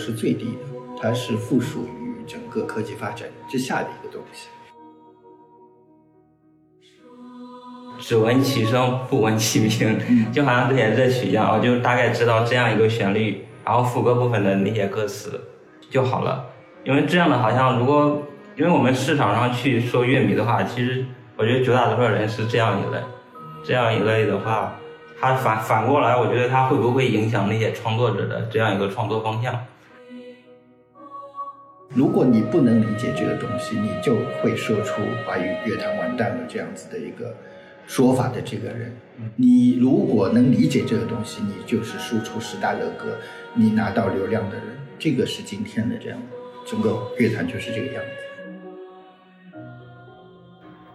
是最低的，它是附属于整个科技发展之下的一个东西。只闻其声，不闻其名，就好像这些热曲一样，我就大概知道这样一个旋律，然后副歌部分的那些歌词就好了。因为这样的，好像如果因为我们市场上去说乐迷的话，其实我觉得绝大多数人是这样一类，这样一类的话，他反反过来，我觉得他会不会影响那些创作者的这样一个创作方向？如果你不能理解这个东西，你就会说出华语乐坛完蛋了这样子的一个。说法的这个人，你如果能理解这个东西，你就是输出十大热歌，你拿到流量的人，这个是今天的这样，整个乐坛就是这个样子。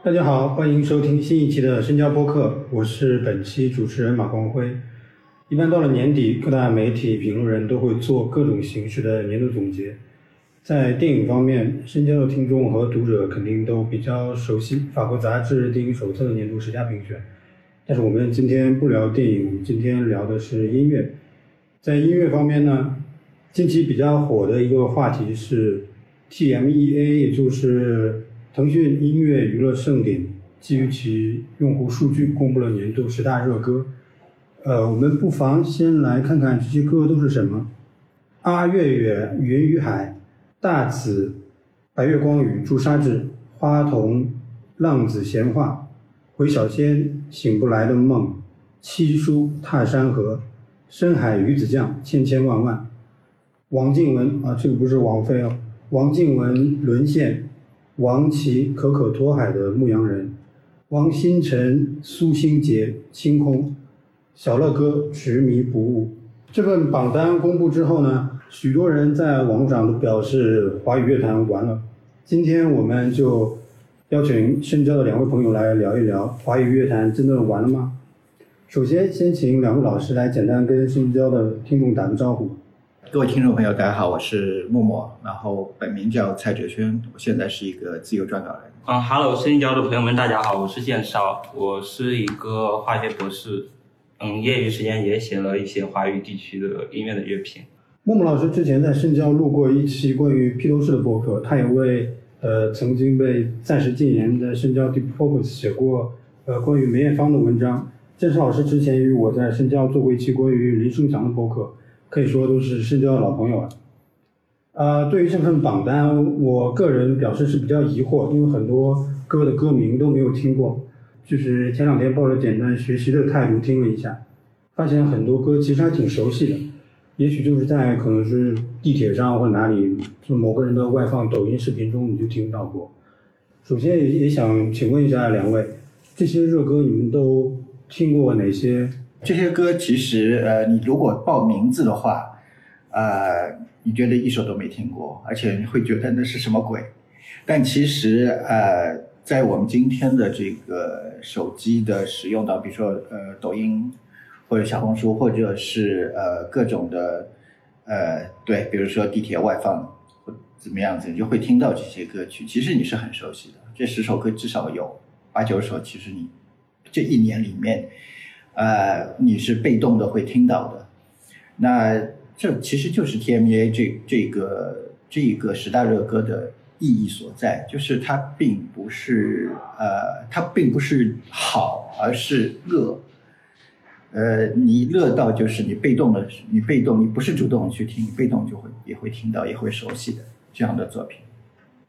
大家好，欢迎收听新一期的深交播客，我是本期主持人马光辉。一般到了年底，各大媒体评论人都会做各种形式的年度总结。在电影方面，深交的听众和读者肯定都比较熟悉法国杂志电影手册的年度十佳评选。但是我们今天不聊电影，今天聊的是音乐。在音乐方面呢，近期比较火的一个话题是 TMEA，也就是腾讯音乐娱乐盛典，基于其用户数据公布了年度十大热歌。呃，我们不妨先来看看这些歌都是什么：阿月月、云与海。大紫，白月光与朱砂痣，花童，浪子闲话，回小仙，醒不来的梦，七叔踏山河，深海鱼子酱，千千万万，王静文啊，这个不是王菲哦，王静文沦陷，王琦可可托海的牧羊人，王星辰苏星杰清空，小乐哥执迷不悟。这份榜单公布之后呢？许多人在网络上都表示华语乐坛完了。今天我们就邀请深交的两位朋友来聊一聊华语乐坛真的完了吗？首先，先请两位老师来简单跟深交的听众打个招呼。各位听众朋友，大家好，我是默默，然后本名叫蔡哲轩，我现在是一个自由撰稿人。啊哈喽，深交的朋友们，大家好，我是建少，我是一个化学博士，嗯，业余时间也写了一些华语地区的音乐的乐评。默默老师之前在深交录过一期关于披头士的博客，他也为呃曾经被暂时禁言的深交 Deep Focus 写过呃关于梅艳芳的文章。建设老师之前与我在深交做过一期关于林生祥的博客，可以说都是深交的老朋友了。呃，对于这份榜单，我个人表示是比较疑惑，因为很多歌的歌名都没有听过，就是前两天抱着简单学习的态度听了一下，发现很多歌其实还挺熟悉的。也许就是在可能是地铁上或者哪里，就某个人的外放抖音视频中，你就听到过。首先也也想请问一下两位，这些热歌你们都听过哪些？这些歌其实呃，你如果报名字的话，呃，你觉得一首都没听过，而且你会觉得那是什么鬼？但其实呃，在我们今天的这个手机的使用的，比如说呃抖音。或者小红书，或者是呃各种的，呃对，比如说地铁外放或怎么样子，你就会听到这些歌曲。其实你是很熟悉的，这十首歌至少有八九首，其实你这一年里面，呃你是被动的会听到的。那这其实就是 TMA 这这个这一个十大热歌的意义所在，就是它并不是呃它并不是好，而是热。呃，你乐到就是你被动的，你被动，你不是主动去听，被动就会也会听到，也会熟悉的这样的作品。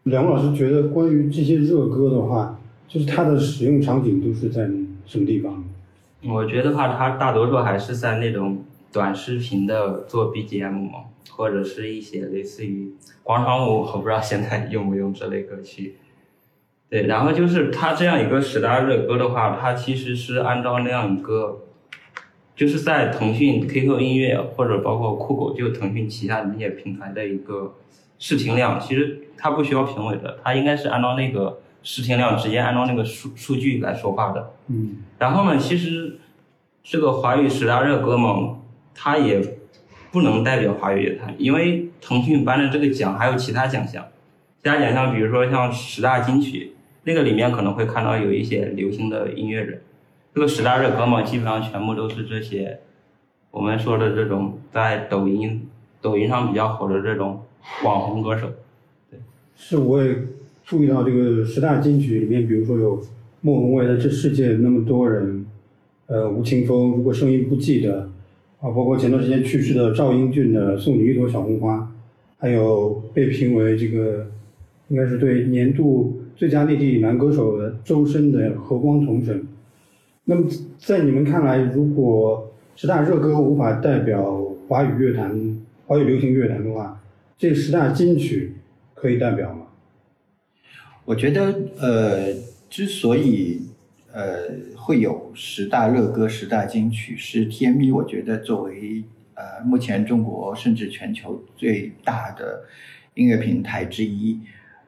梁老师觉得关于这些热歌的话，就是它的使用场景都是在什么地方？我觉得话，它大多数还是在那种短视频的做 BGM 嘛，或者是一些类似于广场舞，我不知道现在用不用这类歌曲。对，然后就是它这样一个十大热歌的话，它其实是按照那样一个。就是在腾讯、QQ 音乐或者包括酷狗，就腾讯旗下的那些平台的一个视听量，其实它不需要评委的，它应该是按照那个视听量直接按照那个数数据来说话的。嗯。然后呢，其实这个华语十大热歌嘛，它也不能代表华语乐坛，因为腾讯颁的这个奖还有其他奖项，其他奖项比如说像十大金曲，那个里面可能会看到有一些流行的音乐人。这个十大热歌嘛，基本上全部都是这些我们说的这种在抖音、抖音上比较火的这种网红歌手。对是，我也注意到这个十大金曲里面，比如说有莫文蔚的《这世界那么多人》，呃，吴青峰如果声音不记得，啊，包括前段时间去世的赵英俊的《送你一朵小红花》，还有被评为这个应该是对年度最佳内地男歌手的周深的《和光同尘》。那么在你们看来，如果十大热歌无法代表华语乐坛、华语流行乐坛的话，这十大金曲可以代表吗？我觉得，呃，之所以呃会有十大热歌、十大金曲，是 TME 我觉得作为呃目前中国甚至全球最大的音乐平台之一，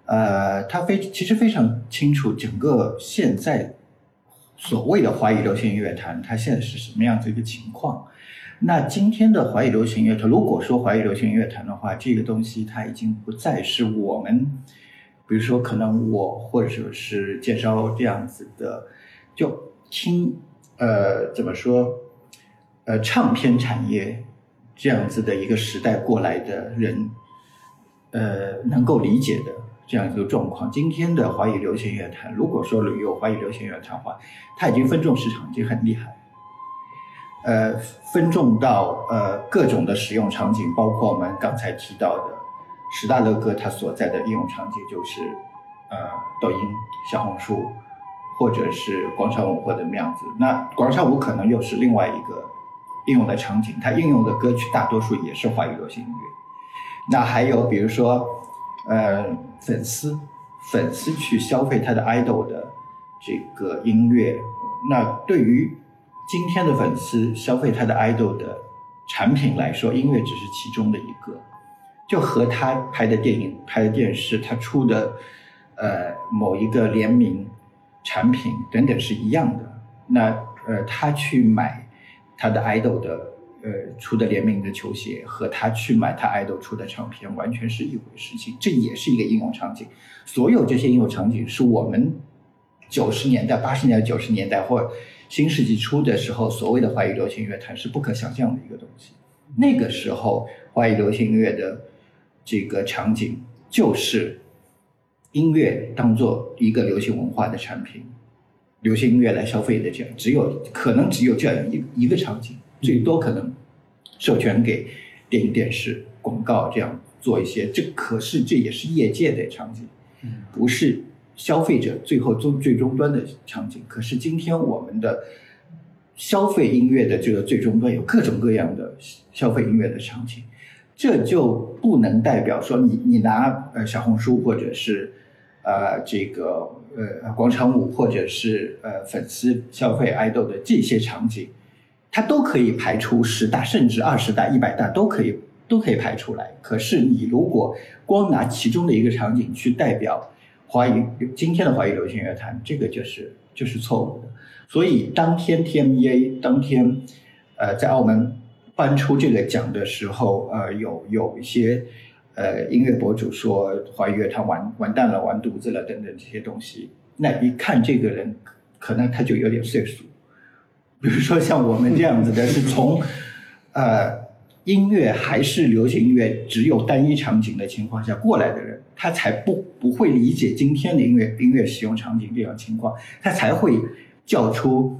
呃，它非其实非常清楚整个现在所谓的华语流行音乐坛，它现在是什么样子一个情况。那今天的华语流行乐坛，如果说华语流行乐坛的话，这个东西它已经不再是我们，比如说可能我或者是介绍这样子的，就听呃怎么说，呃唱片产业这样子的一个时代过来的人，呃能够理解的这样一个状况。今天的华语流行乐坛，如果说有华语流行乐坛的话，它已经分众市场已经很厉害。呃，分众到呃各种的使用场景，包括我们刚才提到的十大乐歌，它所在的应用场景就是呃抖音、小红书，或者是广场舞或者怎么样子。那广场舞可能又是另外一个应用的场景，它应用的歌曲大多数也是华语流行音乐。那还有比如说呃粉丝，粉丝去消费他的 idol 的这个音乐，那对于今天的粉丝消费他的 idol 的产品来说，音乐只是其中的一个，就和他拍的电影、拍的电视、他出的呃某一个联名产品等等是一样的。那呃，他去买他的 idol 的呃出的联名的球鞋，和他去买他爱豆出的唱片完全是一回事情。这也是一个应用场景。所有这些应用场景是我们九十年代、八十年代、九十年代或新世纪初的时候，所谓的华语流行乐坛是不可想象的一个东西。那个时候，华语流行音乐的这个场景就是音乐当做一个流行文化的产品，流行音乐来消费的这样，只有可能只有这样一一个场景，最多可能授权给电影、电视、广告这样做一些。这可是这也是业界的场景，不是。消费者最后终最终端的场景，可是今天我们的消费音乐的这个最终端有各种各样的消费音乐的场景，这就不能代表说你你拿呃小红书或者是呃这个呃广场舞或者是呃粉丝消费爱豆的这些场景，它都可以排出十大甚至二十大一百大都可以都可以排出来。可是你如果光拿其中的一个场景去代表。华语今天的华语流行乐坛，这个就是就是错误的。所以当天 TMEA 当天，呃，在澳门颁出这个奖的时候，呃，有有一些呃音乐博主说华语乐坛完完蛋了、完犊子了等等这些东西。那一看这个人，可能他就有点岁数。比如说像我们这样子的，是从呃音乐还是流行音乐只有单一场景的情况下过来的人。他才不不会理解今天的音乐音乐使用场景这样情况，他才会叫出，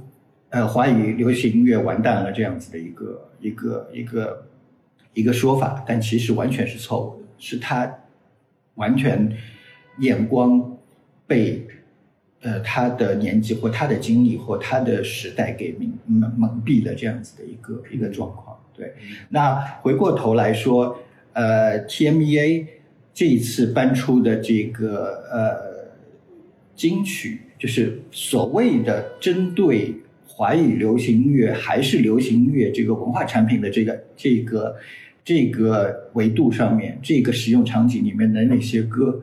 呃，华语流行音乐完蛋了这样子的一个一个一个一个说法，但其实完全是错误的，是他完全眼光被呃他的年纪或他的经历或他的时代给蒙蒙蒙蔽了这样子的一个一个状况。对，那回过头来说，呃，TMEA。这一次搬出的这个呃金曲，就是所谓的针对华语流行音乐还是流行音乐这个文化产品的这个这个这个维度上面，这个使用场景里面的那些歌，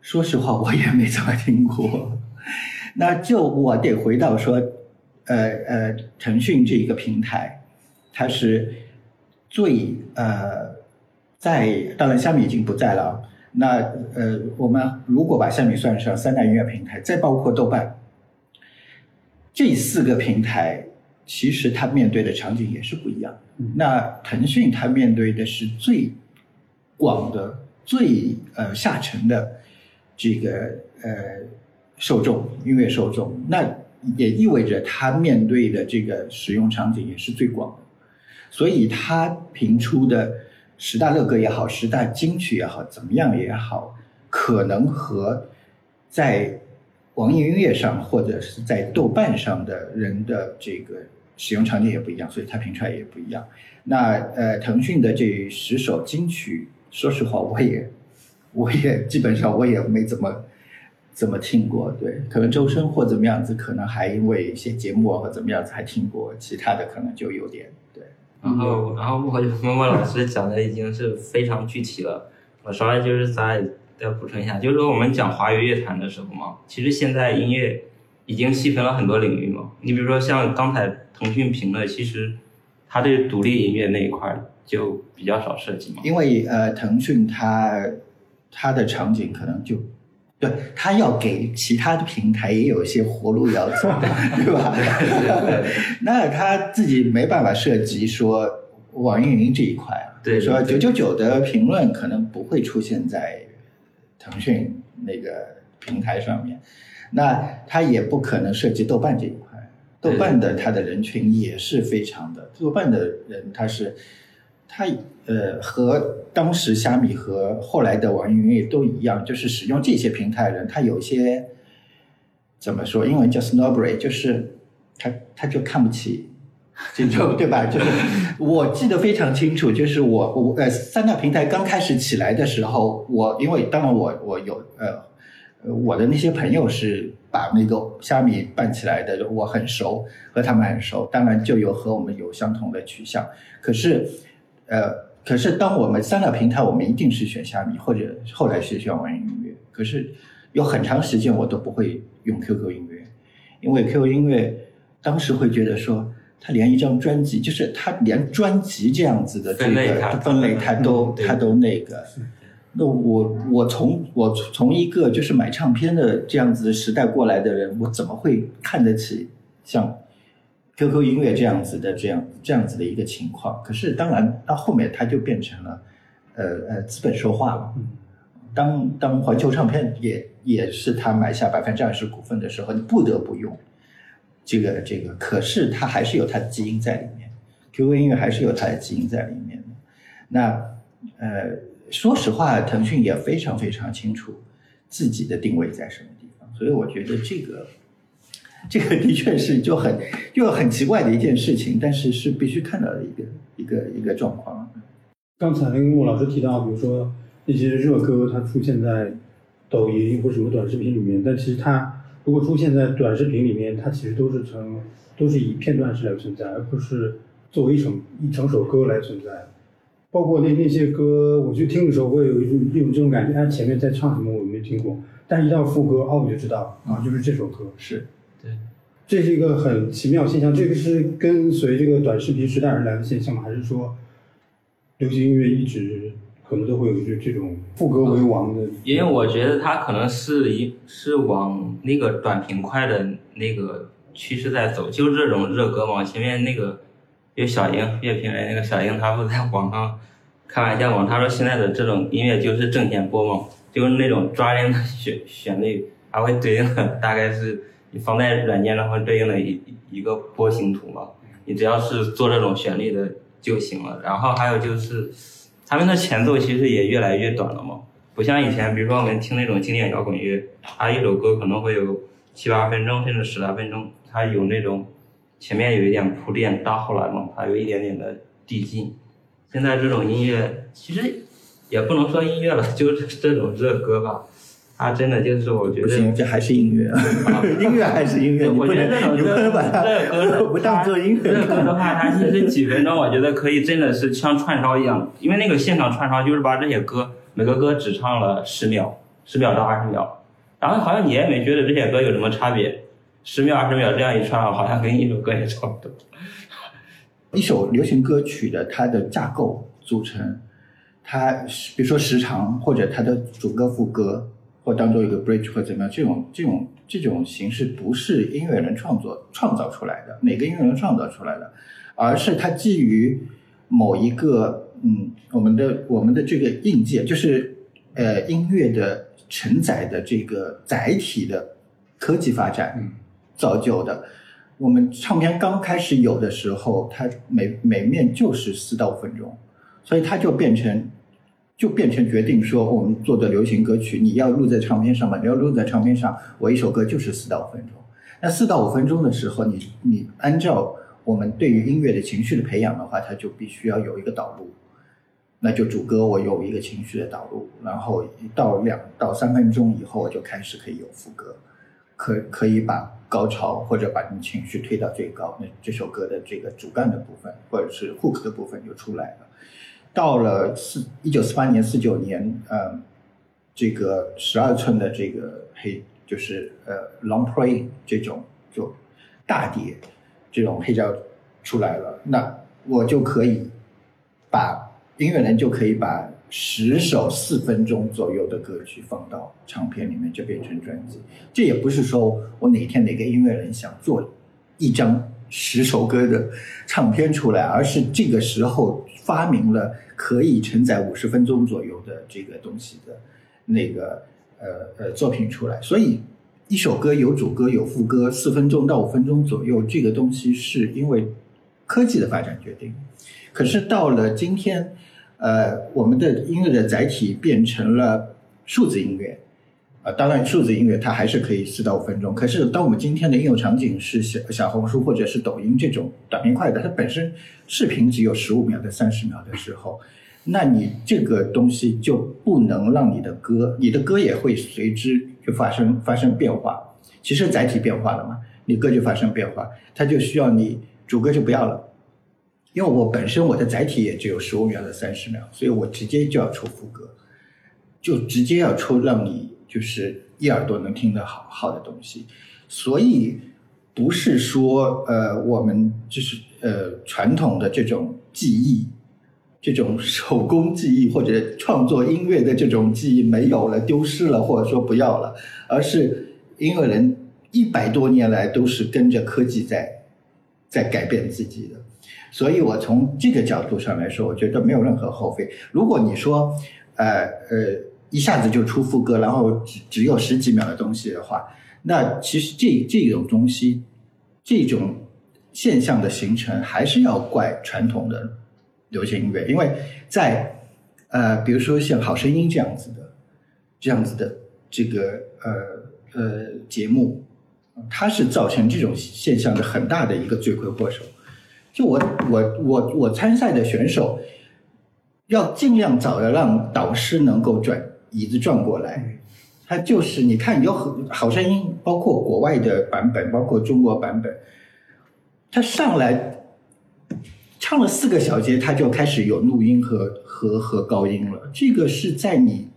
说实话我也没怎么听过。那就我得回到说，呃呃，腾讯这一个平台，它是最呃。在当然，虾米已经不在了。那呃，我们如果把虾米算上三大音乐平台，再包括豆瓣，这四个平台其实它面对的场景也是不一样。那腾讯它面对的是最广的、最呃下沉的这个呃受众，音乐受众，那也意味着他面对的这个使用场景也是最广的。所以他评出的十大乐歌也好，十大金曲也好，怎么样也好，可能和在网易音乐上或者是在豆瓣上的人的这个使用场景也不一样，所以他评出来也不一样。那呃，腾讯的这十首金曲，说实话，我也我也基本上我也没怎么怎么听过。对，可能周深或怎么样子，可能还因为一些节目啊或怎么样子还听过，其他的可能就有点对。然后，然后莫莫莫老师讲的已经是非常具体了。我稍微就是再再补充一下，就是说我们讲华语乐坛的时候嘛，其实现在音乐已经细分了很多领域嘛。你比如说像刚才腾讯评论，其实他对独立音乐那一块就比较少涉及嘛。因为呃，腾讯它它的场景可能就对他要给其他的平台也有一些活路要走，对吧？那他自己没办法涉及说网易云这一块啊，对说九九九的评论可能不会出现在腾讯那个平台上面，那他也不可能涉及豆瓣这一块。豆瓣的它的人群也是非常的，豆瓣的人他是他呃和当时虾米和后来的网易云也都一样，就是使用这些平台的人，他有些怎么说？英文叫 snobbery，就是他他就看不起这种，对吧？就是我记得非常清楚，就是我我呃三大平台刚开始起来的时候，我因为当然我我有呃我的那些朋友是把那个虾米办起来的，我很熟，和他们很熟，当然就有和我们有相同的取向。可是呃，可是当我们三大平台，我们一定是选虾米，或者后来是选网易音乐。可是有很长时间我都不会用 QQ 音乐，因为 QQ 音乐当时会觉得说，它连一张专辑，就是它连专辑这样子的这分类它个分类，它都嗯它都那个。那我我从我从一个就是买唱片的这样子的时代过来的人，我怎么会看得起像 QQ 音乐这样子的这样这样子的一个情况？可是当然到后面它就变成了呃呃资本说话了。当当环球唱片也也是他买下百分之二十股份的时候，你不得不用这个这个，可是它还是有它的基因在里面，QQ 音乐还是有它的基因在里面的。那呃，说实话，腾讯也非常非常清楚自己的定位在什么地方，所以我觉得这个这个的确是就很就很奇怪的一件事情，但是是必须看到的一个一个一个状况。刚才莫老师提到，比如说那些热歌，它出现在抖音或什么短视频里面，但其实它如果出现在短视频里面，它其实都是成都是以片段式来存在，而不是作为一整一整首歌来存在。包括那那些歌，我去听的时候，我也有一种一种这种感觉，它前面在唱什么我没听过，但是一到副歌，哦，我就知道啊，就是这首歌。是对，这是一个很奇妙现象，这个是跟随这个短视频时代而来的现象吗？还是说流行音乐一直可能都会有这这种副歌为王的？因为我觉得它可能是一是往那个短平快的那个趋势在走，就这种热歌嘛。前面那个有小英乐评人那个小英，他不在网上开玩笑嘛，他说现在的这种音乐就是挣钱播嘛，就是那种抓人的旋旋律，还会对应的大概是你放在软件上会对应的一一个波形图嘛，你只要是做这种旋律的就行了。然后还有就是他们的前奏其实也越来越短了嘛。不像以前，比如说我们听那种经典摇滚乐，它一首歌可能会有七八分钟，甚至十来分钟，它有那种前面有一点铺垫，到后来嘛，它有一点点的递进。现在这种音乐其实也不能说音乐了，就是这种热歌吧，它真的就是我觉得不行，这还是音乐，音乐还是音乐，我觉得这能你不种热能把它热歌不当做音乐这首歌的。话，它其实几分钟，我觉得可以真的是像串烧一样，因为那个现场串烧就是把这些歌每个歌只唱了十秒，十秒到二十秒，然后好像你也没觉得这些歌有什么差别，十秒二十秒这样一串，好像跟一首歌也差不多。一首流行歌曲的它的架构组成，它比如说时长或者它的主歌副歌，或当做一个 bridge 或怎么样，这种这种这种形式不是音乐人创作创造出来的，哪个音乐人创造出来的，而是它基于某一个嗯，我们的我们的这个硬件，就是呃音乐的承载的这个载体的科技发展嗯造就的。我们唱片刚开始有的时候，它每每面就是四到五分钟，所以它就变成就变成决定说，我们做的流行歌曲，你要录在唱片上嘛？你要录在唱片上，我一首歌就是四到五分钟。那四到五分钟的时候，你你按照我们对于音乐的情绪的培养的话，它就必须要有一个导入。那就主歌我有一个情绪的导入，然后一到两到三分钟以后，我就开始可以有副歌，可可以把高潮或者把你情绪推到最高，那这首歌的这个主干的部分或者是 hook 的部分就出来了。到了四一九四八年、四九年，嗯，这个十二寸的这个黑就是呃 long play 这种就大碟这种黑胶出来了，那我就可以把音乐人就可以把十首四分钟左右的歌曲放到唱片里面，就变成专辑。这也不是说我哪天哪个音乐人想做一张十首歌的唱片出来，而是这个时候发明了可以承载五十分钟左右的这个东西的那个呃呃作品出来。所以一首歌有主歌有副歌，四分钟到五分钟左右，这个东西是因为科技的发展决定。可是到了今天，呃，我们的音乐的载体变成了数字音乐，当然数字音乐它还是可以四到五分钟。可是当我们今天的应用场景是小小红书或者是抖音这种短平快的，它本身视频只有十五秒到三十秒的时候，那你这个东西就不能让你的歌，你的歌也会随之就发生发生变化。其实载体变化了嘛，你歌就发生变化，它就需要你主歌就不要了。因为我本身我的载体也只有十五秒到三十秒，所以我直接就要出副歌，就直接要出让你就是一耳朵能听得好好的东西。所以不是说呃我们就是呃传统的这种技艺，这种手工技艺或者创作音乐的这种技艺没有了、丢失了，或者说不要了，而是音乐人一百多年来都是跟着科技在在改变自己的。所以我从这个角度上来说，我觉得没有任何后悔。如果你说，呃呃，一下子就出副歌，然后只只有十几秒的东西的话，那其实这这种东西，这种现象的形成，还是要怪传统的流行音乐，因为在呃，比如说像《好声音》这样子的，这样子的这个呃呃节目，它是造成这种现象的很大的一个罪魁祸首。就我我我我参赛的选手，要尽量早的让导师能够转椅子转过来。他就是你看有很好声音，包括国外的版本，包括中国版本，他上来唱了四个小节，他就开始有怒音和和和高音了。这个是在你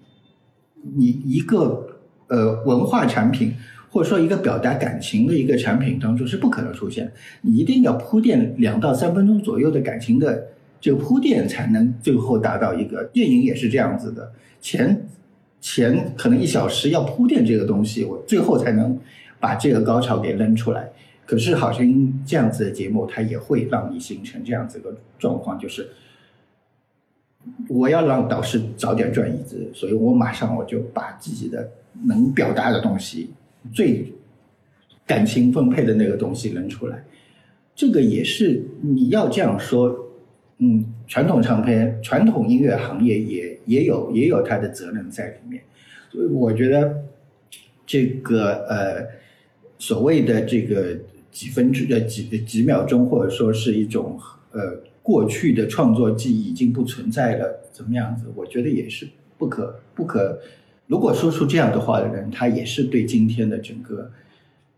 你一个呃文化产品。或者说一个表达感情的一个产品当中是不可能出现，你一定要铺垫两到三分钟左右的感情的这个铺垫，才能最后达到一个电影也是这样子的，前前可能一小时要铺垫这个东西，我最后才能把这个高潮给扔出来。可是好声音这样子的节目，它也会让你形成这样子的状况，就是我要让导师早点转椅子，所以我马上我就把自己的能表达的东西。最感情丰沛的那个东西扔出来，这个也是你要这样说，嗯，传统唱片、传统音乐行业也也有也有他的责任在里面，所以我觉得这个呃所谓的这个几分之呃几几秒钟，或者说是一种呃过去的创作记忆已经不存在了，怎么样子？我觉得也是不可不可。如果说出这样的话的人，他也是对今天的整个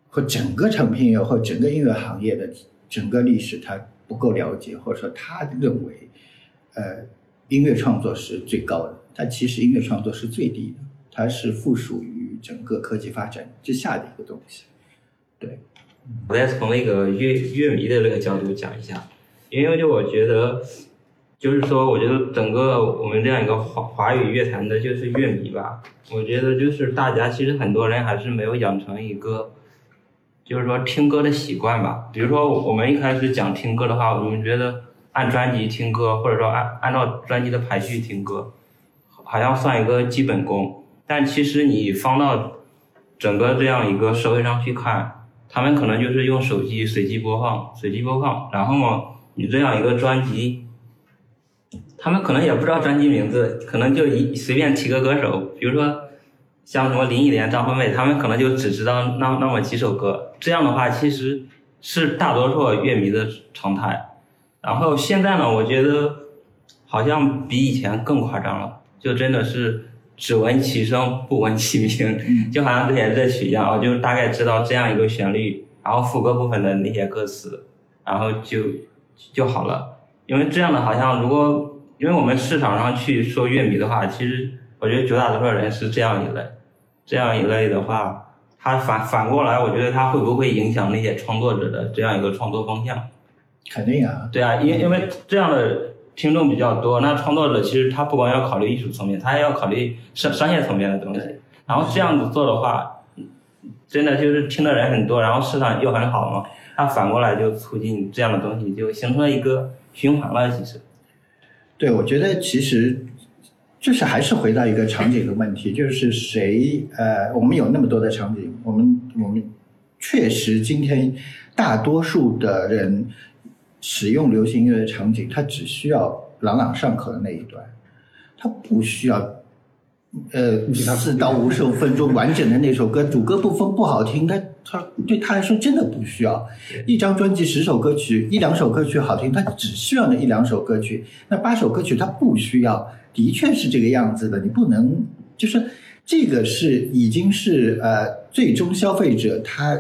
或整个唱片业或整个音乐行业的整个历史，他不够了解，或者说他认为，呃，音乐创作是最高的，他其实音乐创作是最低的，它是附属于整个科技发展之下的一个东西。对，我再从那个乐乐迷的那个角度讲一下，因为就我觉得。就是说，我觉得整个我们这样一个华华语乐坛的，就是乐迷吧。我觉得就是大家其实很多人还是没有养成一个就是说听歌的习惯吧。比如说我们一开始讲听歌的话，我们觉得按专辑听歌，或者说按按照专辑的排序听歌，好像算一个基本功。但其实你放到整个这样一个社会上去看，他们可能就是用手机随机播放，随机播放，然后嘛，你这样一个专辑，他们可能也不知道专辑名字，可能就一随便提个歌手，比如说像什么林忆莲、张惠妹，他们可能就只知道那那么几首歌。这样的话，其实是大多数乐迷的常态。然后现在呢，我觉得好像比以前更夸张了，就真的是。只闻其声，不闻其名，就好像这些热曲一样，我就大概知道这样一个旋律，然后副歌部分的那些歌词，然后就就好了。因为这样的，好像如果因为我们市场上去说乐迷的话，其实我觉得绝大多数人是这样一类，这样一类的话，他反反过来，我觉得他会不会影响那些创作者的这样一个创作方向？肯定啊，对啊，因因为这样的。听众比较多，那创作者其实他不光要考虑艺术层面，他还要考虑商商业层面的东西。然后这样子做的话，真的就是听的人很多，然后市场又很好嘛，那反过来就促进这样的东西就形成了一个循环了。其实，对，我觉得其实就是还是回到一个场景的问题，就是谁呃，我们有那么多的场景，我们我们确实今天大多数的人。使用流行音乐的场景，它只需要朗朗上口的那一段，它不需要，呃，四到五十五分钟完整的那首歌，主歌部分不好听，它它对他来说真的不需要。一张专辑十首歌曲，一两首歌曲好听，它只需要那一两首歌曲，那八首歌曲它不需要，的确是这个样子的。你不能就是这个是已经是呃，最终消费者他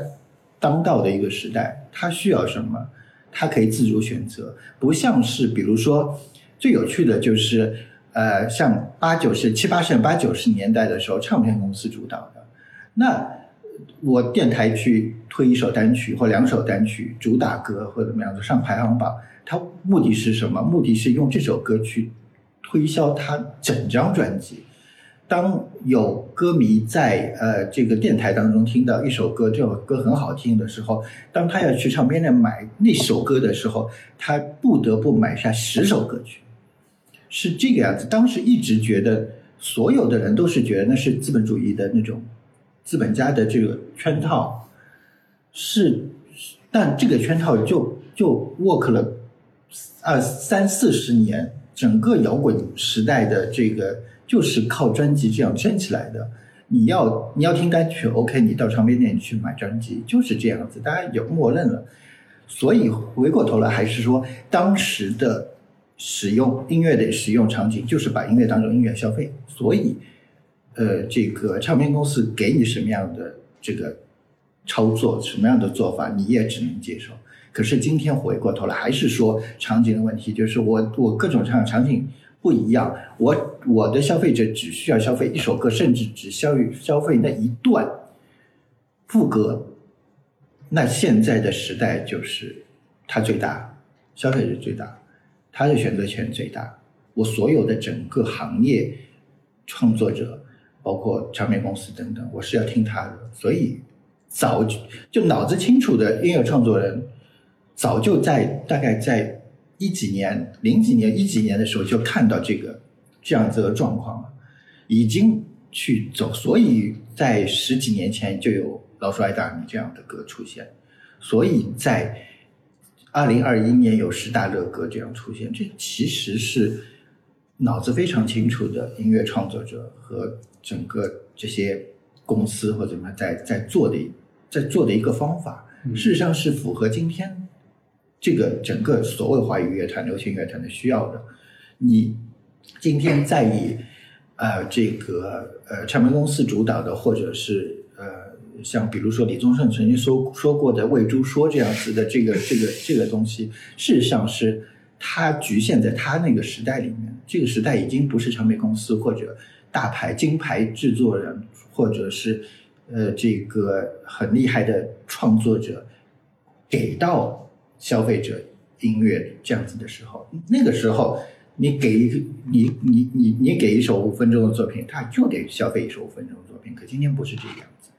当道的一个时代，他需要什么？他可以自主选择，不像是比如说最有趣的就是，呃，像八九十七八十八九十年代的时候，唱片公司主导的，那我电台去推一首单曲或两首单曲主打歌或怎么样子上排行榜，它目的是什么？目的是用这首歌去推销它整张专辑。当有歌迷在呃这个电台当中听到一首歌，这首歌很好听的时候，当他要去唱片店买那首歌的时候，他不得不买下十首歌曲，是这个样子。当时一直觉得所有的人都是觉得那是资本主义的那种资本家的这个圈套，是，但这个圈套就就 work 了二三四十年，整个摇滚时代的这个。就是靠专辑这样撑起来的。你要你要听单曲，OK，你到唱片店去买专辑，就是这样子，大家有默认了。所以回过头来，还是说当时的使用音乐的使用场景，就是把音乐当成音乐消费。所以，呃，这个唱片公司给你什么样的这个操作，什么样的做法，你也只能接受。可是今天回过头来，还是说场景的问题，就是我我各种场场景。不一样，我我的消费者只需要消费一首歌，甚至只消消费那一段副歌。那现在的时代就是它最大，消费者最大，他的选择权最大。我所有的整个行业创作者，包括唱片公司等等，我是要听他的。所以早就脑子清楚的音乐创作人，早就在大概在。一几年、零几年、一几年的时候就看到这个这样子的状况了，已经去走，所以在十几年前就有《老鼠爱大米》这样的歌出现，所以在二零二一年有十大热歌这样出现，这其实是脑子非常清楚的音乐创作者和整个这些公司或者什么在在做的在做的一个方法，事实上是符合今天。这个整个所谓华语乐坛、流行乐坛的需要的，你今天在以呃这个呃唱片公司主导的，或者是呃像比如说李宗盛曾经说说过的“喂猪说”这样子的这个这个这个东西，事实上是它局限在他那个时代里面。这个时代已经不是唱片公司或者大牌金牌制作人，或者是呃这个很厉害的创作者给到。消费者音乐这样子的时候，那个时候你给一个你你你你给一首五分钟的作品，他就得消费一首五分钟的作品。可今天不是这个样子，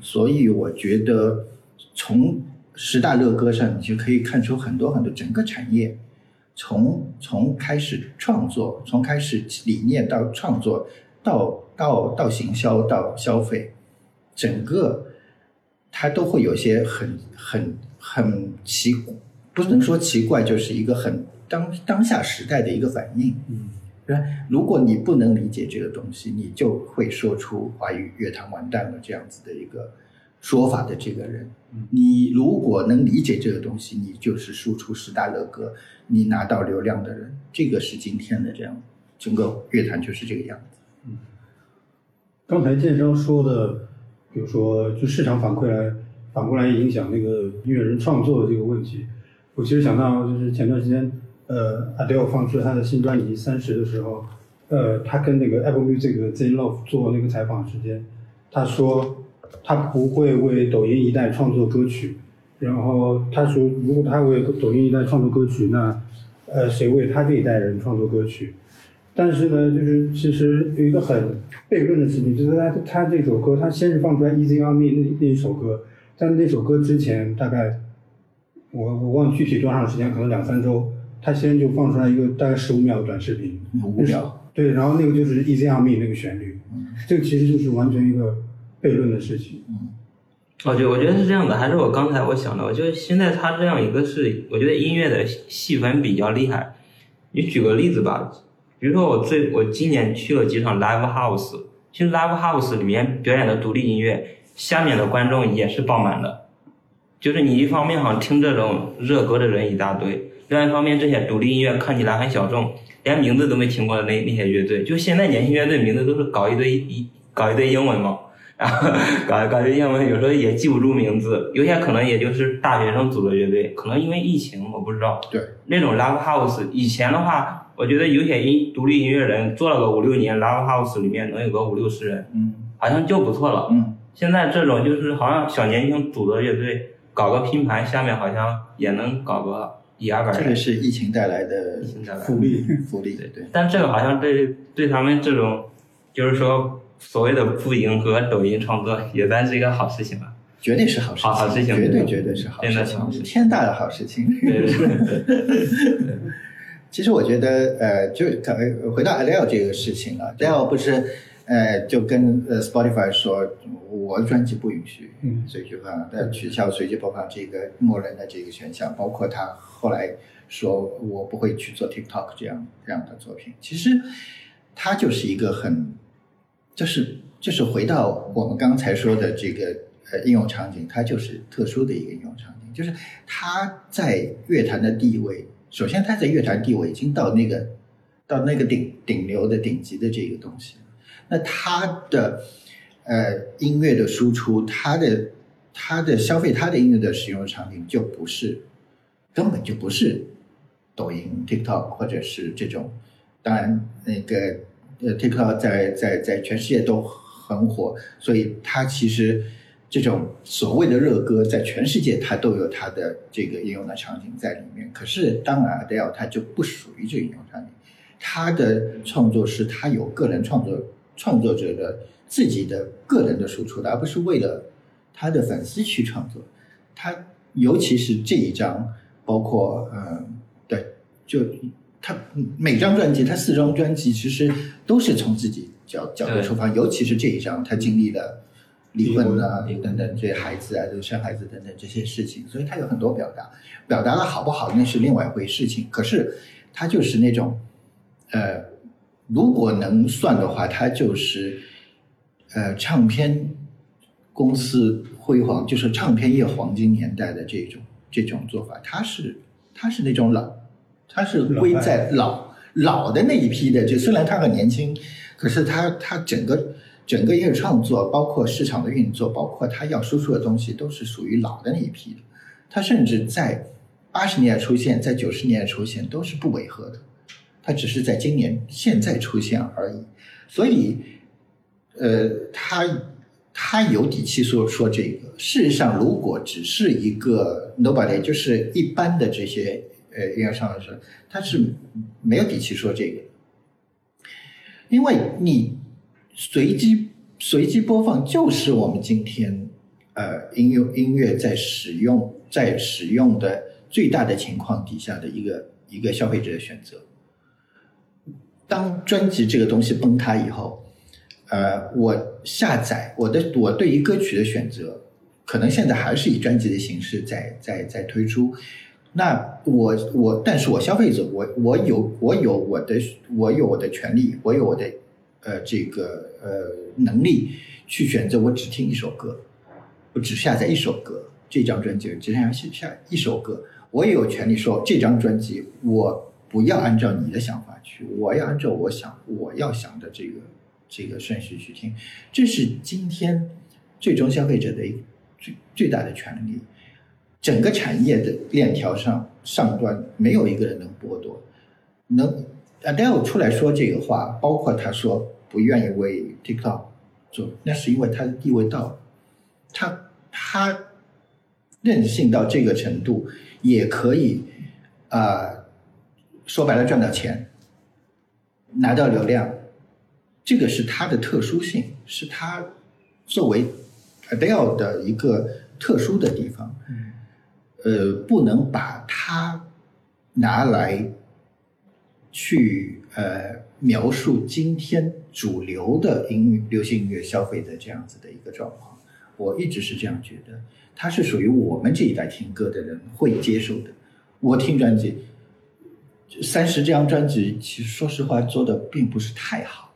所以我觉得从十大热歌上，你就可以看出很多很多整个产业，从从开始创作，从开始理念到创作，到到到行销到消费，整个它都会有些很很很奇，不能说奇怪，就是一个很当当下时代的一个反应。嗯对，如果你不能理解这个东西，你就会说出华语乐坛完蛋了这样子的一个说法的这个人。你如果能理解这个东西，你就是输出十大热歌，你拿到流量的人，这个是今天的这样，整个乐坛就是这个样子。嗯刚才建商说的，比如说就市场反馈来反过来影响那个音乐人创作的这个问题，我其实想到就是前段时间，呃，Adele 放出他的新专辑《三十》的时候，呃，他跟那个 Apple Music 的 Z Love 做那个采访时间，他说他不会为抖音一代创作歌曲，然后他说如果他为抖音一代创作歌曲，那呃谁为他这一代人创作歌曲？但是呢，就是其实有一个很悖论的事情，就是他他这首歌，他先是放出来《Easy on Me》那那一首歌，在那首歌之前大概我我忘具体多长时间，可能两三周，他先就放出来一个大概十五秒的短视频，五秒，对，然后那个就是《Easy on Me》那个旋律，这个其实就是完全一个悖论的事情。我觉得我觉得是这样的，还是我刚才我想的，我觉得现在它这样一个是，我觉得音乐的细分比较厉害。你举个例子吧，比如说我最我今年去了几场 live house，其实 live house 里面表演的独立音乐，下面的观众也是爆满的。就是你一方面好像听这种热歌的人一大堆，另外一方面这些独立音乐看起来很小众，连名字都没听过的那那些乐队，就现在年轻乐队名字都是搞一堆一搞一堆英文嘛。然后 搞搞一堆英文，有时候也记不住名字，有些可能也就是大学生组的乐队，可能因为疫情，我不知道。对，那种 live house，以前的话，我觉得有些音独立音乐人做了个五六年，love house 里面能有个五六十人，嗯好像就不错了。嗯，现在这种就是好像小年轻组的乐队，搞个拼盘，下面好像也能搞个一二百人。这个是疫情带来的福利，福利，对对。但这个好像对对他们这种，就是说所谓的不迎合抖音创作，也算是一个好事情吧。绝对是好事情，好好事情绝对对绝对是好事天大的好事情。对对对，其实我觉得，呃，就呃回到 Adele 这个事情啊，Adele 不是呃就跟呃 Spotify 说，我的专辑不允许嗯随机播放，但取消随机播放这个默认的这个选项，包括他后来说我不会去做 TikTok 这样这样的作品。其实他就是一个很，就是就是回到我们刚才说的这个呃应用场景，它就是特殊的一个应用场景，就是他在乐坛的地位，首先他在乐坛地位已经到那个到那个顶顶流的顶级的这个东西，那他的呃音乐的输出，他的他的消费他的音乐的使用场景就不是根本就不是抖音、TikTok 或者是这种，当然那个呃 TikTok 在在在全世界都很火，所以它其实这种所谓的热歌在全世界它都有它的这个应用的场景在里面。可是当然 Adele 它就不属于这个应用场景，他的创作是他有个人创作创作者的自己的个人的输出的，而不是为了他的粉丝去创作。他尤其是这一张，包括嗯，对，就他每张专辑，他四张专辑其实都是从自己角角度出发，尤其是这一张，他经历了离婚啊等等这些孩子啊，就生孩子等等这些事情，所以他有很多表达，表达的好不好那是另外一回事情。可是他就是那种，呃，如果能算的话，他就是呃唱片公司辉煌，就是唱片业黄金年代的这种这种做法，他是他是那种老，他是归在老老的那一批的，就虽然他很年轻，可是他他整个整个音乐创作，包括市场的运作，包括他要输出的东西，都是属于老的那一批的。他甚至在八十年代出现，在九十年代出现，都是不违和的。他只是在今年现在出现而已。所以，呃，他他有底气说说这个。事实上，如果只是一个 nobody，就是一般的这些呃音乐商来说，他是没有底气说这个。因为你随机随机播放，就是我们今天呃音乐音乐在使用在使用的最大的情况底下的一个一个消费者的选择。当专辑这个东西崩塌以后，呃，我下载我的我对于歌曲的选择，可能现在还是以专辑的形式在在在推出。那我我，但是我消费者，我我有我有我的我有我的权利，我有我的呃这个呃能力去选择，我只听一首歌，我只下载一首歌，这张专辑只想下下一首歌，我也有权利说这张专辑我不要按照你的想法去，我要按照我想我要想的这个这个顺序去听，这是今天最终消费者的一最最大的权利。整个产业的链条上上端没有一个人能剥夺，能 Adele 出来说这个话，包括他说不愿意为 TikTok 做，那是因为他的地位到了，他他任性到这个程度，也可以啊，说白了赚到钱，拿到流量，这个是它的特殊性，是它作为 Adele 的一个特殊的地方。嗯呃，不能把它拿来去呃描述今天主流的音乐、流行音乐消费的这样子的一个状况。我一直是这样觉得，它是属于我们这一代听歌的人会接受的。我听专辑，三十这张专辑，其实说实话做的并不是太好。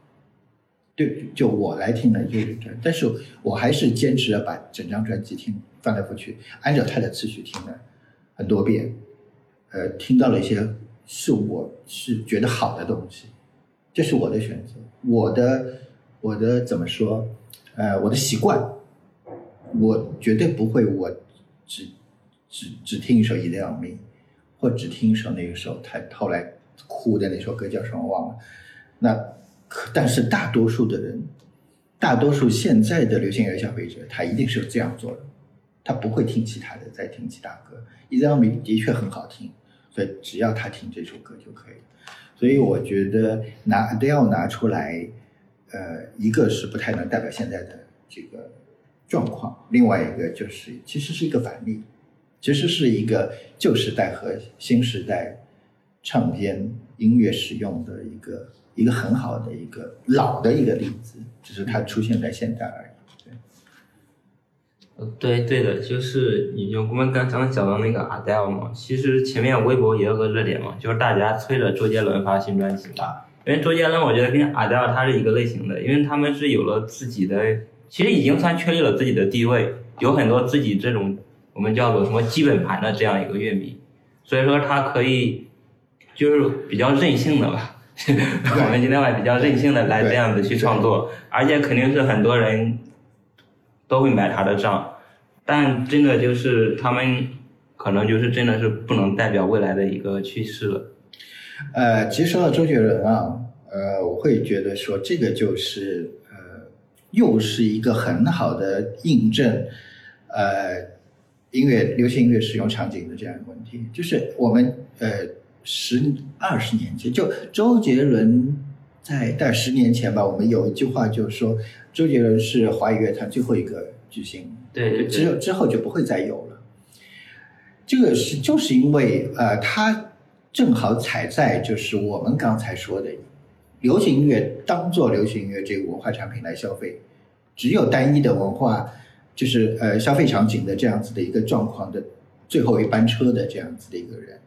对，就我来听呢，就是这，但是我还是坚持要把整张专辑听。翻来覆去，按照他的次序听了很多遍，呃，听到了一些是我是觉得好的东西，这是我的选择，我的我的怎么说？呃，我的习惯，我绝对不会，我只只只听一首《一定要命》，或只听一首那一首他后来哭的那首歌叫什么忘了。那可但是大多数的人，大多数现在的流行乐消费者，他一定是这样做的。他不会听其他的，再听其他歌。一张名的确很好听，所以只要他听这首歌就可以。所以我觉得拿都要拿出来，呃，一个是不太能代表现在的这个状况，另外一个就是其实是一个反例，其实是一个旧时代和新时代唱片音乐使用的一个一个很好的一个老的一个例子，只是它出现在现代而已。对对对的，就是你就我们刚刚讲到那个 Adele 嘛，其实前面微博也有个热点嘛，就是大家催着周杰伦发新专辑嘛。因为周杰伦我觉得跟 Adele 他是一个类型的，因为他们是有了自己的，其实已经算确立了自己的地位，有很多自己这种我们叫做什么基本盘的这样一个乐迷，所以说他可以就是比较任性的吧，我们今天晚比较任性的来这样子去创作，而且肯定是很多人都会买他的账。但真的就是他们，可能就是真的是不能代表未来的一个趋势了。呃，其实说到周杰伦啊，呃，我会觉得说这个就是呃，又是一个很好的印证，呃，音乐流行音乐使用场景的这样一个问题。就是我们呃十二十年前，就周杰伦在在十年前吧，我们有一句话就是说，周杰伦是华语乐坛最后一个巨星。对，之之后就不会再有了。这个是就是因为呃，他正好踩在就是我们刚才说的，流行音乐当做流行音乐这个文化产品来消费，只有单一的文化就是呃消费场景的这样子的一个状况的最后一班车的这样子的一个人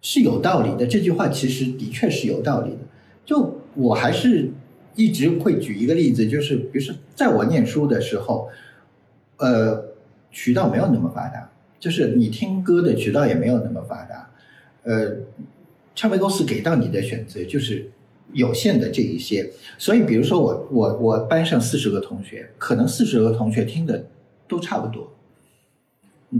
是有道理的。这句话其实的确是有道理的。就我还是一直会举一个例子，就是比如说在我念书的时候。呃，渠道没有那么发达，就是你听歌的渠道也没有那么发达。呃，唱片公司给到你的选择就是有限的这一些，所以比如说我我我班上四十个同学，可能四十个同学听的都差不多，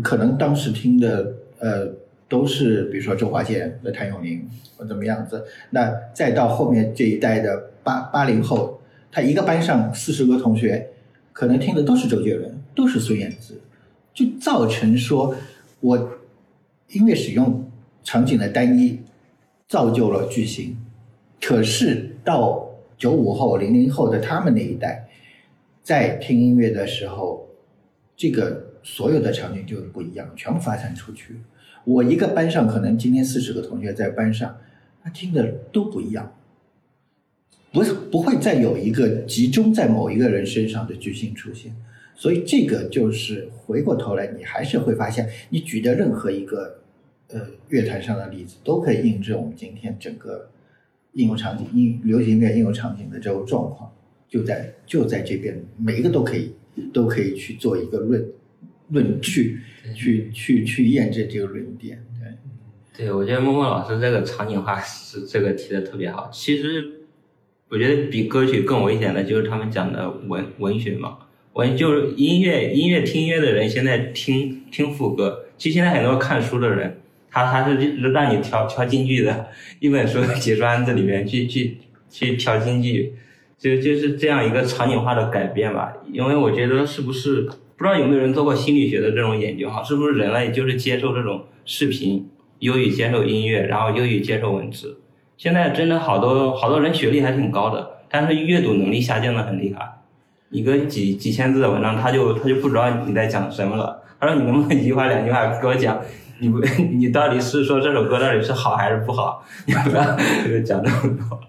可能当时听的呃都是比如说周华健、的谭咏麟或怎么样子，那再到后面这一代的八八零后，他一个班上四十个同学，可能听的都是周杰伦。都是孙燕姿，就造成说，我音乐使用场景的单一，造就了巨星。可是到九五后、零零后的他们那一代，在听音乐的时候，这个所有的场景就不一样，全部发散出去。我一个班上可能今天四十个同学在班上，他听的都不一样，不不会再有一个集中在某一个人身上的巨星出现。所以这个就是回过头来，你还是会发现，你举的任何一个呃乐坛上的例子，都可以印证我们今天整个应用场景、应流行音乐应用场景的这种状况，就在就在这边，每一个都可以都可以去做一个论论据，去去去验证这个论点。对，对我觉得默默老师这个场景化是这个提的特别好。其实我觉得比歌曲更危险的就是他们讲的文文学嘛。我就是音乐，音乐听音乐的人现在听听副歌。其实现在很多看书的人，他他是让你挑挑京剧的，一本书几砖子里面去去去挑京剧，就就是这样一个场景化的改变吧。因为我觉得是不是不知道有没有人做过心理学的这种研究哈？是不是人类就是接受这种视频，优于接受音乐，然后优于接受文字？现在真的好多好多人学历还挺高的，但是阅读能力下降的很厉害。一个几几千字的文章，他就他就不知道你在讲什么了。他说：“你能不能一句话两句话给我讲？你不 你到底是说这首歌到底是好还是不好？你不要讲这么多。”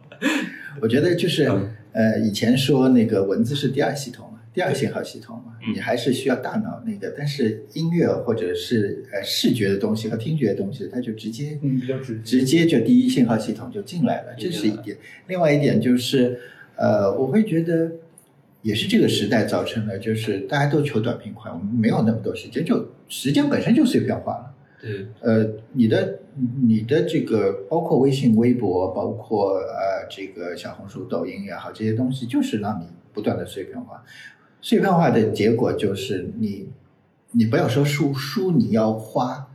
我觉得就是呃，以前说那个文字是第二系统嘛，第二信号系统嘛，你还是需要大脑那个。但是音乐或者是呃视觉的东西和听觉的东西，它就直接嗯比较直直接就第一信号系统就进来了，这是一点。另外一点就是呃，我会觉得。也是这个时代造成的，就是大家都求短平快，我们没有那么多时间，就时间本身就碎片化了。对，呃，你的你的这个包括微信、微博，包括呃这个小红书、抖音也好，这些东西就是让你不断的碎片化。碎片化的结果就是你你不要说书书，你要花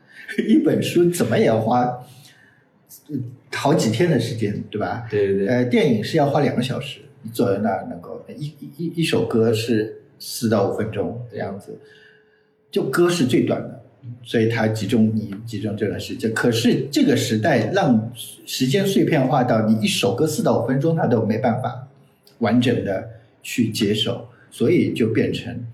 一本书怎么也要花好几天的时间，对吧？对对对。呃，电影是要花两个小时。你坐在那儿能够一一一首歌是四到五分钟这样子，就歌是最短的，所以它集中你集中这段时间。可是这个时代让时间碎片化到你一首歌四到五分钟，它都没办法完整的去接受，所以就变成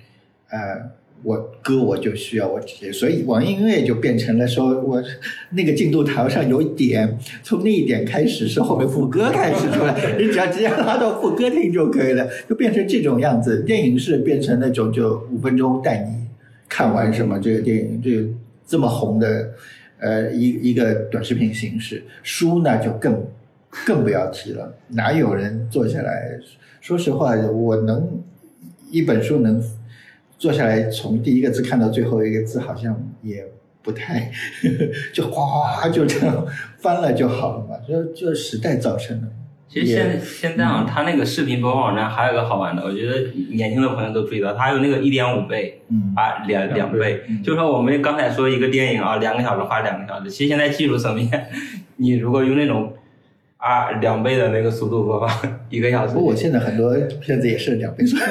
呃。我歌我就需要我直接，所以网易音乐就变成了说我那个进度条上有一点，从那一点开始是后面副歌开始出来，你只要直接拉到副歌听就可以了，就变成这种样子。电影是变成那种就五分钟带你看完什么这个电影，这这么红的呃一一个短视频形式。书呢就更更不要提了，哪有人坐下来？说实话，我能一本书能。坐下来从第一个字看到最后一个字，好像也不太，就哗哗哗就这样翻了就好了嘛，就就时代造成的。其实现现在啊，它那个视频播放网站还有一个好玩的，我觉得年轻的朋友都注意到，它有那个一点五倍，啊两两倍，就是说我们刚才说一个电影啊，两个小时花两个小时，其实现在技术层面，你如果用那种。啊，两倍的那个速度播放 一个小时。不过我现在很多片子也是两倍速。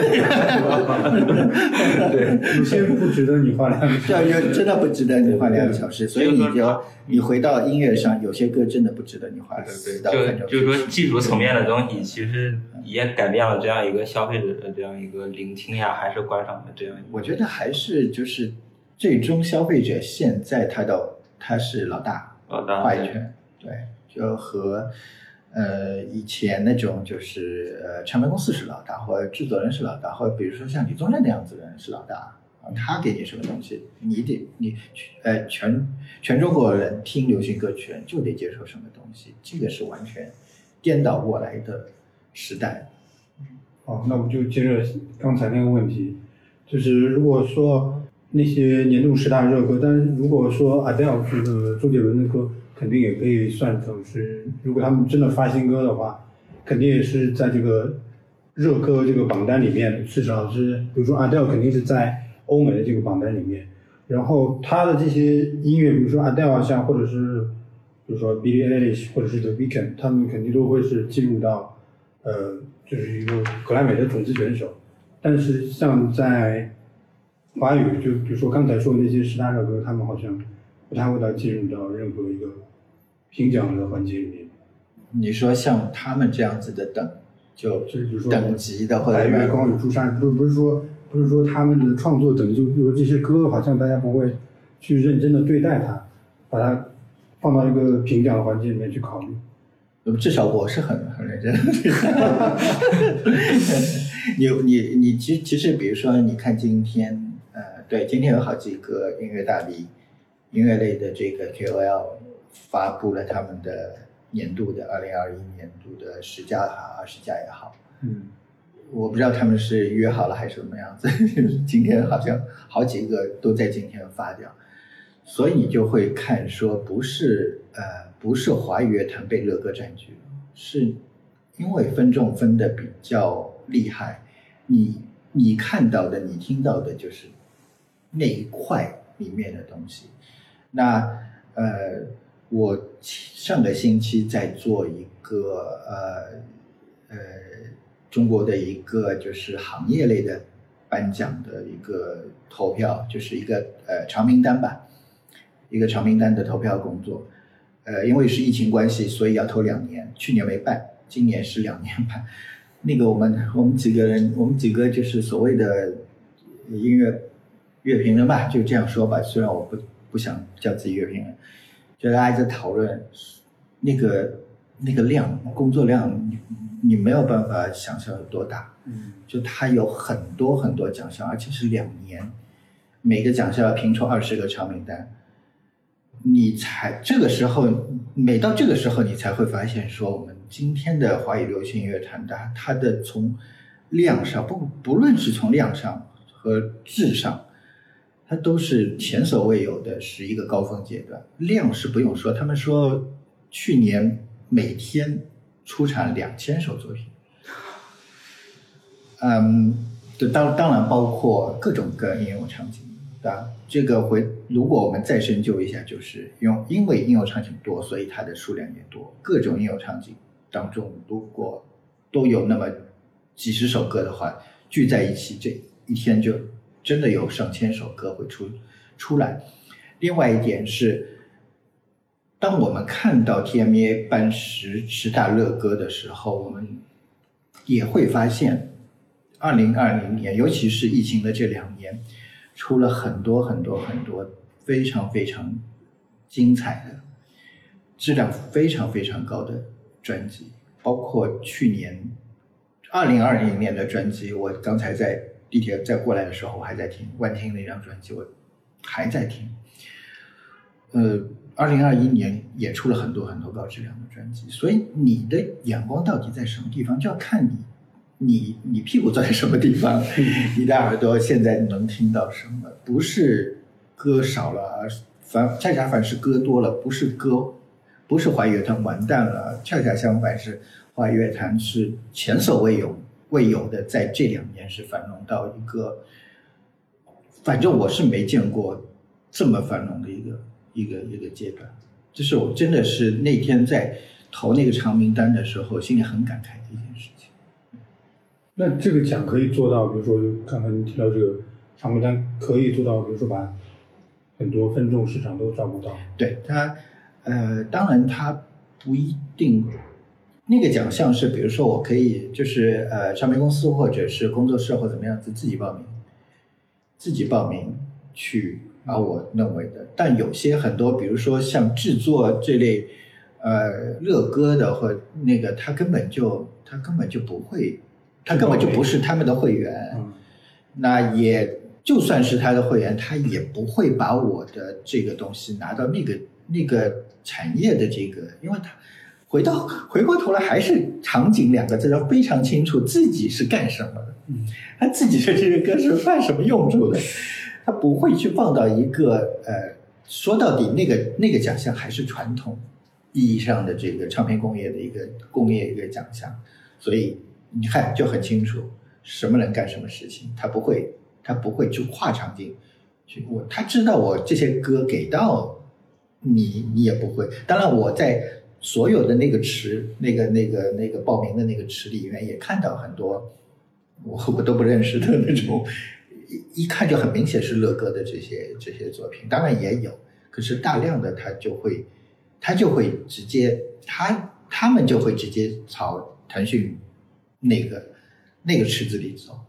对，有些不值得你花两个小时。真的不值得你花两个小时，所以你就你回到音乐上，有些歌真的不值得你花四到分钟。就就是说技术层面的东西，其实也改变了这样一个消费者的这样一个聆听呀，还是观赏的这样。我觉得还是就是最终消费者现在他的他是老大，老大话语权，对，就和。呃，以前那种就是呃，唱片公司是老大，或者制作人是老大，或者比如说像李宗盛那样子的人是老大，他给你什么东西，你得你呃全全中国人听流行歌曲就得接受什么东西，这个是完全颠倒过来的时代。好，那我们就接着刚才那个问题，就是如果说那些年度十大热歌，但是如果说 Adele 这个周杰伦的歌。肯定也可以算成是，如果他们真的发新歌的话，肯定也是在这个热歌这个榜单里面，至少是，比如说 Adele 肯定是在欧美的这个榜单里面，然后他的这些音乐，比如说 Adele 像或者是，比如说 Billie Eilish 或者是 The Weeknd，他们肯定都会是进入到，呃，就是一个格莱美的种子选手。但是像在华语，就比如说刚才说的那些十大热歌，他们好像不太会到进入到任何一个。评奖的环节里面，你说像他们这样子的等，就就是比如说等级的，或者白月光与朱砂，不不是说不是说他们的创作等级，就比如说这些歌，好像大家不会去认真的对待它，把它放到一个评奖的环节里面去考虑。至少我是很很认真的。你你你其其实比如说你看今天，呃，对，今天有好几个音乐大 V，音乐类的这个 KOL 发布了他们的年度的二零二一年度的十佳也好，二十佳也好，嗯，我不知道他们是约好了还是什么样子。今天好像好几个都在今天发掉，所以你就会看说不是呃不是华语乐坛被乐哥占据了，是因为分众分的比较厉害，你你看到的你听到的就是那一块里面的东西。那呃，我上个星期在做一个呃呃中国的一个就是行业类的颁奖的一个投票，就是一个呃长名单吧，一个长名单的投票工作。呃，因为是疫情关系，所以要投两年，去年没办，今年是两年办。那个我们我们几个人，我们几个就是所谓的音乐乐评人吧，就这样说吧。虽然我不不想叫自己乐评人，就大家在讨论那个那个量工作量，你你没有办法想象有多大。嗯，就它有很多很多奖项，而且是两年，每个奖项要评出二十个长名单。你才这个时候，每到这个时候，你才会发现说，我们今天的华语流行乐坛，它它的从量上，不不论是从量上和质上，它都是前所未有的是一个高峰阶段。量是不用说，他们说去年每天出产两千首作品，嗯，这当当然包括各种各应用场景，对？这个回，如果我们再深究一下，就是用因为应用场景多，所以它的数量也多。各种应用场景当中，如果都有那么几十首歌的话，聚在一起，这一天就真的有上千首歌会出出来。另外一点是，当我们看到 TMA 办十十大热歌的时候，我们也会发现，二零二零年，尤其是疫情的这两年。出了很多很多很多非常非常精彩的、质量非常非常高的专辑，包括去年二零二零年的专辑，我刚才在地铁再过来的时候，我还在听万听那张专辑，我还在听。呃，二零二一年也出了很多很多高质量的专辑，所以你的眼光到底在什么地方，就要看你。你你屁股坐在什么地方？你的耳朵现在能听到什么？不是歌少了，而反恰恰反是歌多了。不是歌，不是华语乐坛完蛋了，恰恰相反是华语乐坛是前所未有未有的，在这两年是繁荣到一个，反正我是没见过这么繁荣的一个一个一个阶段。这是我真的是那天在投那个长名单的时候，心里很感慨的一件事情。那这个奖可以做到，比如说刚才你提到这个长名单可以做到，比如说把很多分众市场都照顾到。对它，呃，当然它不一定。那个奖项是，比如说我可以就是呃，唱片公司或者是工作室或怎么样子自己报名，自己报名去把我认为的。但有些很多，比如说像制作这类呃热歌的或那个，他根本就他根本就不会。他根本就不是他们的会员，那也就算是他的会员，他也不会把我的这个东西拿到那个那个产业的这个，因为他回到回过头来还是场景两个字要非常清楚自己是干什么的，嗯他自己的这个歌是犯什么用处的，他不会去放到一个呃，说到底那个那个奖项还是传统意义上的这个唱片工业的一个工业一个奖项，所以。你看就很清楚，什么人干什么事情，他不会，他不会去跨场景，去我他知道我这些歌给到你，你也不会。当然我在所有的那个池，那个那个那个报名的那个池里面也看到很多我我都不认识的那种，一一看就很明显是乐哥的这些这些作品，当然也有，可是大量的他就会他就会直接他他们就会直接朝腾讯。那个那个池子里走，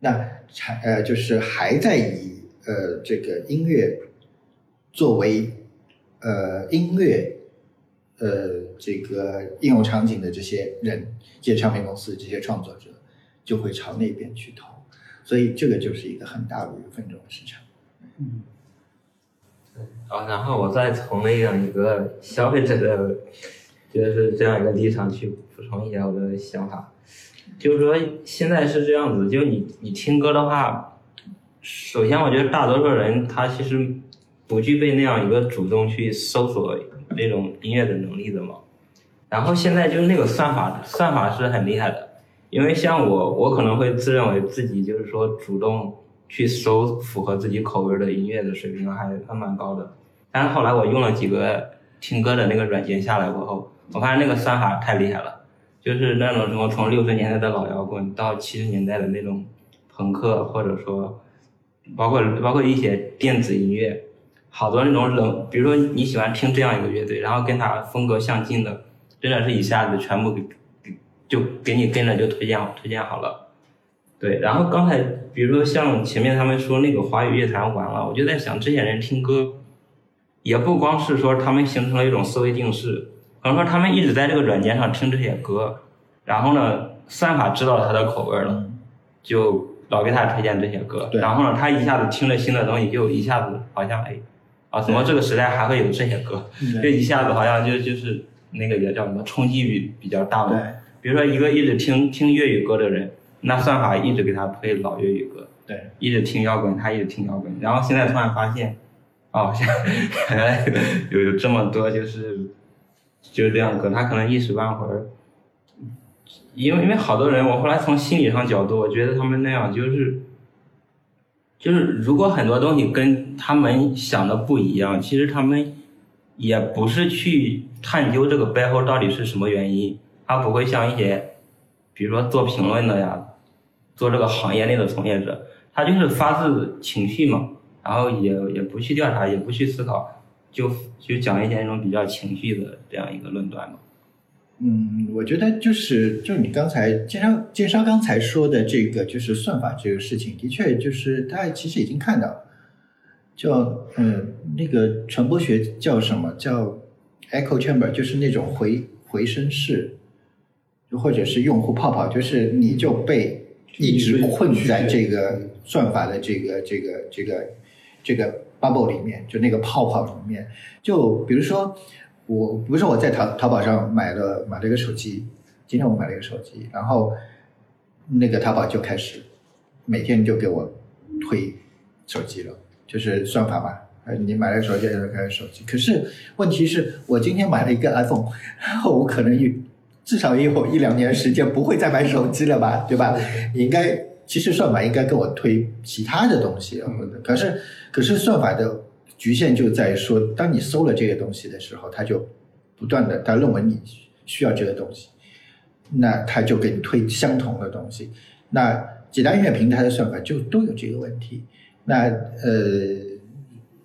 那还呃就是还在以呃这个音乐作为呃音乐呃这个应用场景的这些人，这些唱片公司这些创作者就会朝那边去投，所以这个就是一个很大的一个分众市场。啊，然后我再从那样一个消费者的，就是这样一个立场去补充一下我的想法，就是说现在是这样子，就你你听歌的话，首先我觉得大多数人他其实不具备那样一个主动去搜索那种音乐的能力的嘛。然后现在就是那个算法，算法是很厉害的，因为像我，我可能会自认为自己就是说主动。去搜符合自己口味的音乐的水平还还蛮高的，但是后来我用了几个听歌的那个软件下来过后，我发现那个算法太厉害了，就是那种什么从六十年代的老摇滚到七十年代的那种朋克，或者说包括包括一些电子音乐，好多那种冷，比如说你喜欢听这样一个乐队，然后跟他风格相近的，真的是一下子全部给给就给你跟着就推荐推荐好了。对，然后刚才比如说像前面他们说那个华语乐坛完了，我就在想，这些人听歌，也不光是说他们形成了一种思维定式，可能说他们一直在这个软件上听这些歌，然后呢，算法知道他的口味了，就老给他推荐这些歌，然后呢，他一下子听了新的东西，就一下子好像哎，啊，怎么这个时代还会有这些歌？就一下子好像就就是那个也叫什么冲击比比较大嘛。比如说一个一直听听粤语歌的人。那算法一直给他推老粤语歌，对，一直听摇滚，他一直听摇滚。然后现在突然发现，哦，原来有有这么多就是就是这样歌，他可能一时半会儿，因为因为好多人，我后来从心理上角度，我觉得他们那样就是就是如果很多东西跟他们想的不一样，其实他们也不是去探究这个背后到底是什么原因，他不会像一些比如说做评论的呀。做这个行业内的从业者，他就是发自情绪嘛，然后也也不去调查，也不去思考，就就讲一些那种比较情绪的这样一个论断嘛。嗯，我觉得就是就你刚才介绍介绍刚才说的这个就是算法这个事情，的确就是大家其实已经看到，叫嗯那个传播学叫什么叫 echo chamber，就是那种回回声式，就或者是用户泡泡，就是你就被。一直困在这个算法的这个这个这个这个 bubble 里面，就那个泡泡里面。就比如说，我比如说我在淘淘宝上买了买了一个手机，今天我买了一个手机，然后那个淘宝就开始每天就给我推手机了，就是算法嘛。你买了手机就开始手机，可是问题是我今天买了一个 iPhone，然 后我可能有。至少也有一两年时间不会再买手机了吧，对吧？应该其实算法应该给我推其他的东西，可是可是算法的局限就在于说，当你搜了这个东西的时候，它就不断的，他认为你需要这个东西，那他就给你推相同的东西。那几大音乐平台的算法就都有这个问题。那呃，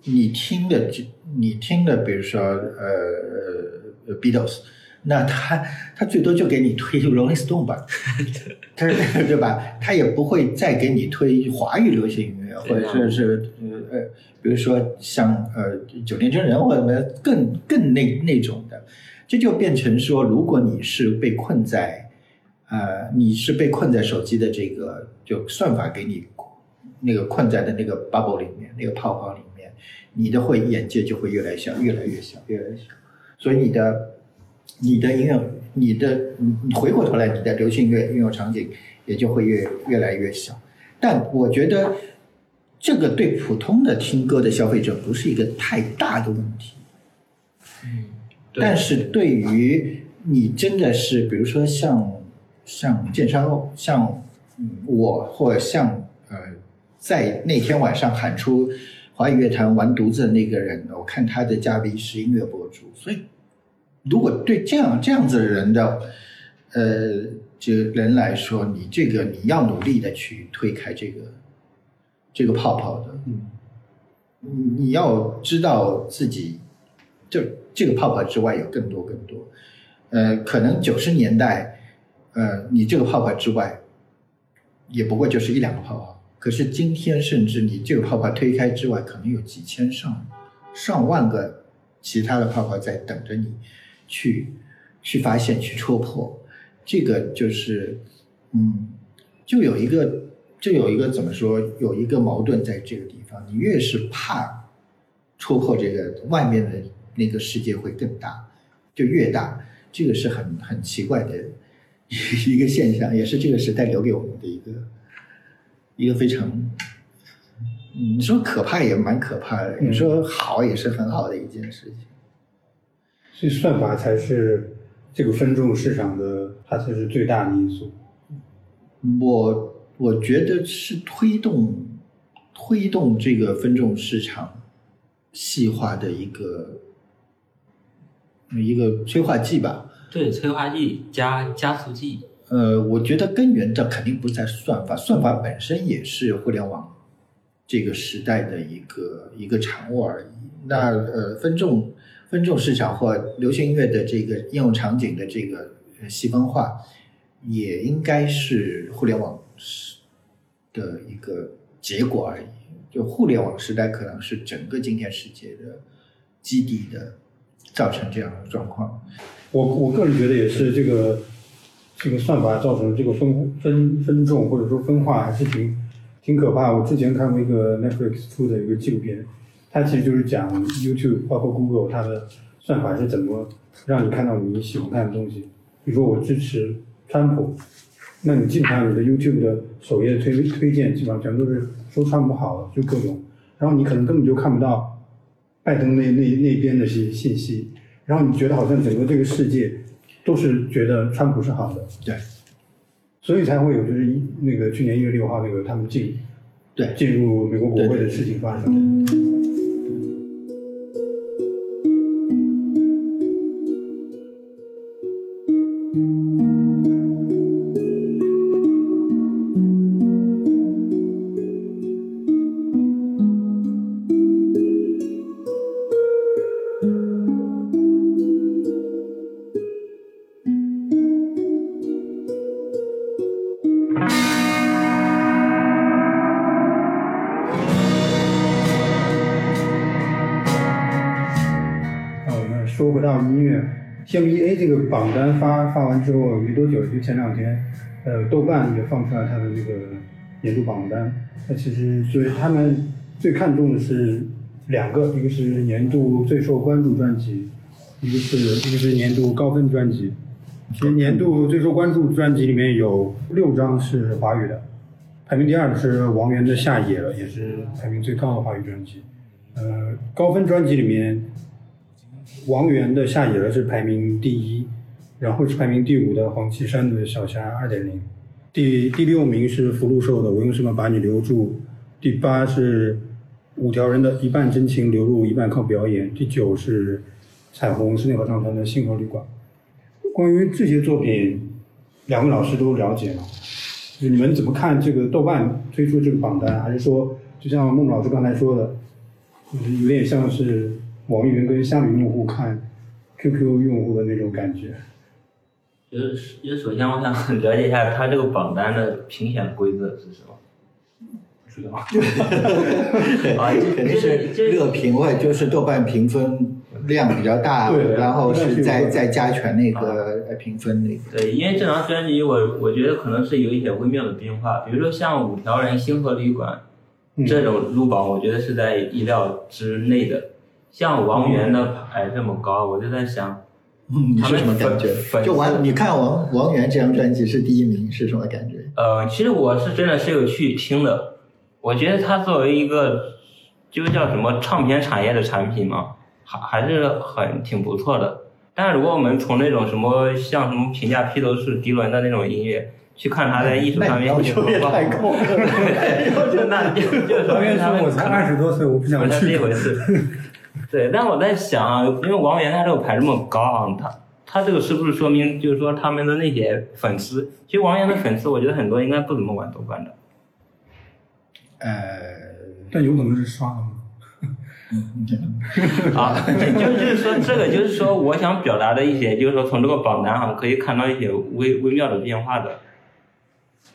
你听的就你听的，比如说呃，Beatles。那他他最多就给你推 Rolling Stone 吧，他 对吧？他也不会再给你推华语流行音乐，或者说是呃呃，比如说像呃九天真人或者什么更更那那种的，这就变成说，如果你是被困在呃你是被困在手机的这个就算法给你那个困在的那个 bubble 里面，那个泡泡里面，你的会眼界就会越来越小，越来越小，越来越小，所以你的。你的音乐，你的你你回过头来，你的流行乐应用场景也就会越越来越小。但我觉得这个对普通的听歌的消费者不是一个太大的问题。嗯，但是对于你真的是，比如说像像建商，像我或者像呃，在那天晚上喊出华语乐坛完犊子的那个人，我看他的嘉宾是音乐博主，所以。如果对这样这样子的人的，呃，这人来说，你这个你要努力的去推开这个这个泡泡的，嗯，你你要知道自己，就这个泡泡之外有更多更多，呃，可能九十年代，呃，你这个泡泡之外也不过就是一两个泡泡。可是今天，甚至你这个泡泡推开之外，可能有几千上上万个其他的泡泡在等着你去去发现、去戳破。这个就是，嗯，就有一个就有一个怎么说，有一个矛盾在这个地方。你越是怕戳破这个外面的那个世界会更大，就越大。这个是很很奇怪的 一个现象，也是这个时代留给我们的一个一个非常，你说可怕也蛮可怕的，你说好也是很好的一件事情。所以算法才是这个分众市场的，它才是最大的因素。我我觉得是推动推动这个分众市场细化的一个一个催化剂吧。对，催化剂加加速剂。呃，我觉得根源的肯定不在算法，算法本身也是互联网这个时代的一个一个产物而已。那呃，分众分众市场或流行音乐的这个应用场景的这个细分化，也应该是互联网时的一个结果而已。就互联网时代可能是整个今天世界的基底的，造成这样的状况。我我个人觉得也是这个这个算法造成这个分分分众或者说分化还是挺挺可怕。我之前看过一个 Netflix 出的一个纪录片，它其实就是讲 YouTube 包括 Google 它的算法是怎么让你看到你喜欢看的东西。比如说我支持川普，那你基本上你的 YouTube 的首页推推荐基本上全都是说川普好的，就各种，然后你可能根本就看不到拜登那那那边的信信息。然后你觉得好像整个这个世界都是觉得川普是好的，对，所以才会有就是一那个去年一月六号那个他们进对，进入美国国会的事情发生。说回到音乐，TMEA 这个榜单发发完之后没多久，就前两天，呃，豆瓣也放出来它的这个年度榜单。那其实所以他们最看重的是两个，一个是年度最受关注专辑，一个是一个是年度高分专辑。其实年度最受关注专辑里面有六张是华语的，排名第二的是王源的《下野了》，也是排名最高的华语专辑。呃，高分专辑里面，王源的《下野了》是排名第一，然后是排名第五的黄绮珊的《小霞二点零》，第第六名是福禄寿的《我用什么把你留住》，第八是五条人的《一半真情流露，一半靠表演》，第九是彩虹室内合唱团的《星河旅馆》。关于这些作品，两位老师都了解吗？就是你们怎么看这个豆瓣推出这个榜单？还是说，就像孟老师刚才说的，有点像是网易云跟虾米用户看 QQ 用户的那种感觉？就是，就首先我想了解一下它这个榜单的评选规则是什么？不知道。啊，就肯定是就是热评或者就是豆瓣评分量比较大，对然后是再对再加权那个呃评分那个。对，因为这张专辑我我觉得可能是有一些微妙的变化，比如说像五条人星河旅馆嗯这种入榜，我觉得是在意料之内的。像王源的牌这么高，我就在想，嗯，你他们是什么感觉粉？就王，你看王王源这张专辑是第一名是什么感觉？呃，其实我是真的是有去听的，我觉得他作为一个就叫什么唱片产业的产品嘛，还还是很挺不错的。但是如果我们从那种什么像什么评价披头士、迪伦的那种音乐去看他在艺术上面那你要求也太高了 就那就就是说王源他们说：“我才二十多岁，我不想不是这去。回事。对，但我在想啊，因为王源他这个排这么高啊，他他这个是不是说明就是说他们的那些粉丝，其实王源的粉丝，我觉得很多应该不怎么玩豆瓣的。呃，”但有可能是刷的吗？啊，就就就是说，这个就是说，我想表达的一些，就是说，从这个榜单上可以看到一些微微妙的变化的。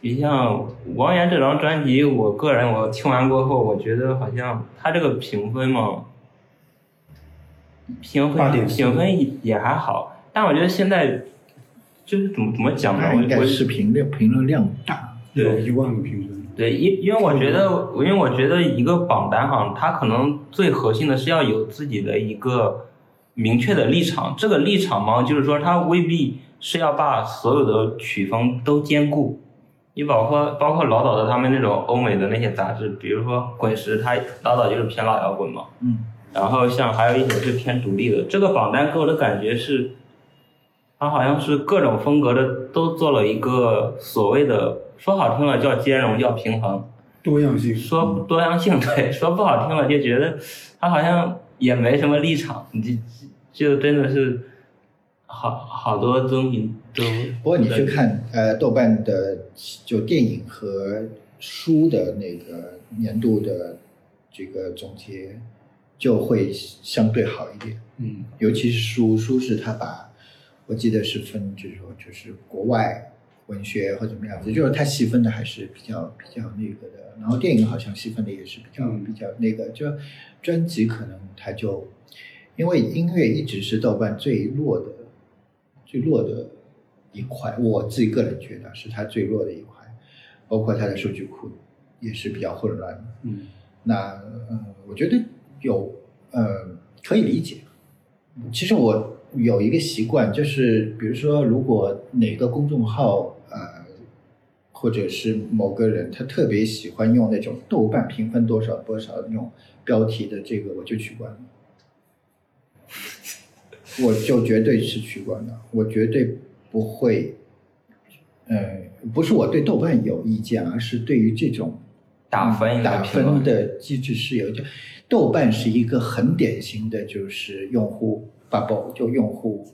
你像王源这张专辑，我个人我听完过后，我觉得好像他这个评分嘛，评分8.4评分也还好，但我觉得现在就是怎么怎么讲呢？它应该我是评论评论量大，有一万个评分。对，因因为我觉得，因为我觉得一个榜单哈，它可能最核心的是要有自己的一个明确的立场。这个立场嘛，就是说它未必是要把所有的曲风都兼顾。你包括包括老早的他们那种欧美的那些杂志，比如说滚石，它老早就是偏老摇滚嘛。嗯。然后像还有一些是偏独立的，这个榜单给我的感觉是，它好像是各种风格的都做了一个所谓的，说好听了叫兼容，叫平衡。多样性，说多样性，对，说不好听了就觉得它好像也没什么立场，你就就真的是好好多东西都。不过你去看呃豆瓣的就电影和书的那个年度的这个总结，就会相对好一点。嗯，尤其是书，书是他把，我记得是分，就是说就是国外文学或怎么样子，就是他细分的还是比较比较那个的。然后电影好像细分的也是比较嗯比较那个，就专辑可能他就，因为音乐一直是豆瓣最弱的最弱的一块，我自己个人觉得是它最弱的一块，包括它的数据库也是比较混乱的。嗯，那嗯，我觉得有呃可以理解。其实我有一个习惯，就是比如说，如果哪个公众号呃，或者是某个人他特别喜欢用那种豆瓣评分多少多少那种标题的这个，我就取关了。我就绝对是取关的，我绝对不会，呃，不是我对豆瓣有意见，而是对于这种打分打分的机制是有，就豆瓣是一个很典型的，就是用户 bubble，就用户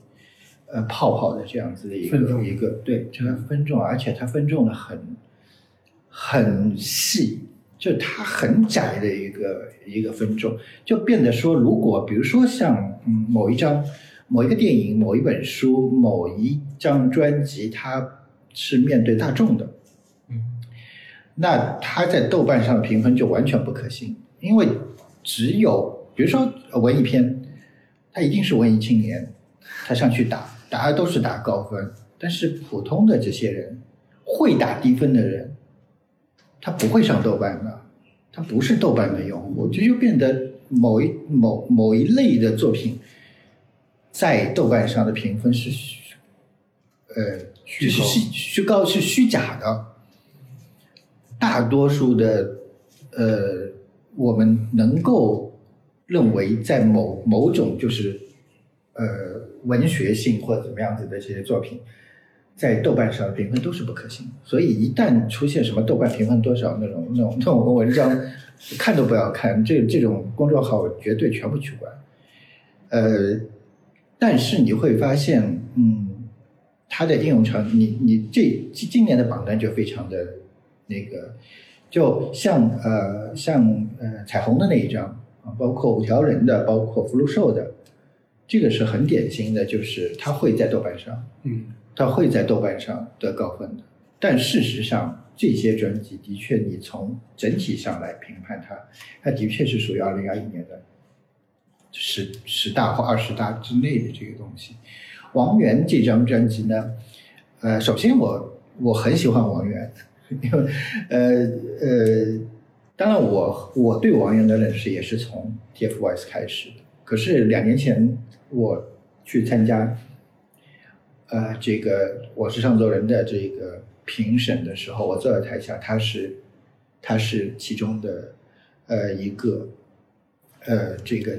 呃泡泡的这样子的一个一个对，这个分众，而且它分众的很很细，就它很窄的一个一个分众，就变得说，如果比如说像嗯某一张、某一个电影、某一本书、某一张专辑，它是面对大众的，那它在豆瓣上的评分就完全不可信，因为只有比如说呃文艺片，他一定是文艺青年，他上去打，大家都是打高分，但是普通的这些人，会打低分的人，他不会上豆瓣的，他不是豆瓣的用户，这就变得某一某某一类的作品，在豆瓣上的评分是虚，呃，虚构是虚虚高是虚假的，大多数的呃，我们能够认为在某某种就是呃文学性或者怎么样子的这些作品，在豆瓣上评分都是不可信。所以一旦出现什么豆瓣评分多少那种那种那种文章，看都不要看，这这种公众号绝对全部取关。呃，但是你会发现，嗯，它的应用场，你你这今年的榜单就非常的那个，就像呃像呃彩虹的那一张啊，包括五条人的，包括福禄寿的，这个是很典型的，就是它会在豆瓣上，嗯，它会在豆瓣上得高分的。但事实上，这些专辑的确，你从整体上来评判它，它的确是属于二零二一年的十十大或二十大之内的这个东西。王源这张专辑呢，呃，首先我我很喜欢王源，因 为呃呃，当然我我对王源的认识也是从 TFBOYS 开始的。可是两年前我去参加呃这个我是上周人的这个评审的时候，我坐在台下，他是他是其中的呃一个呃这个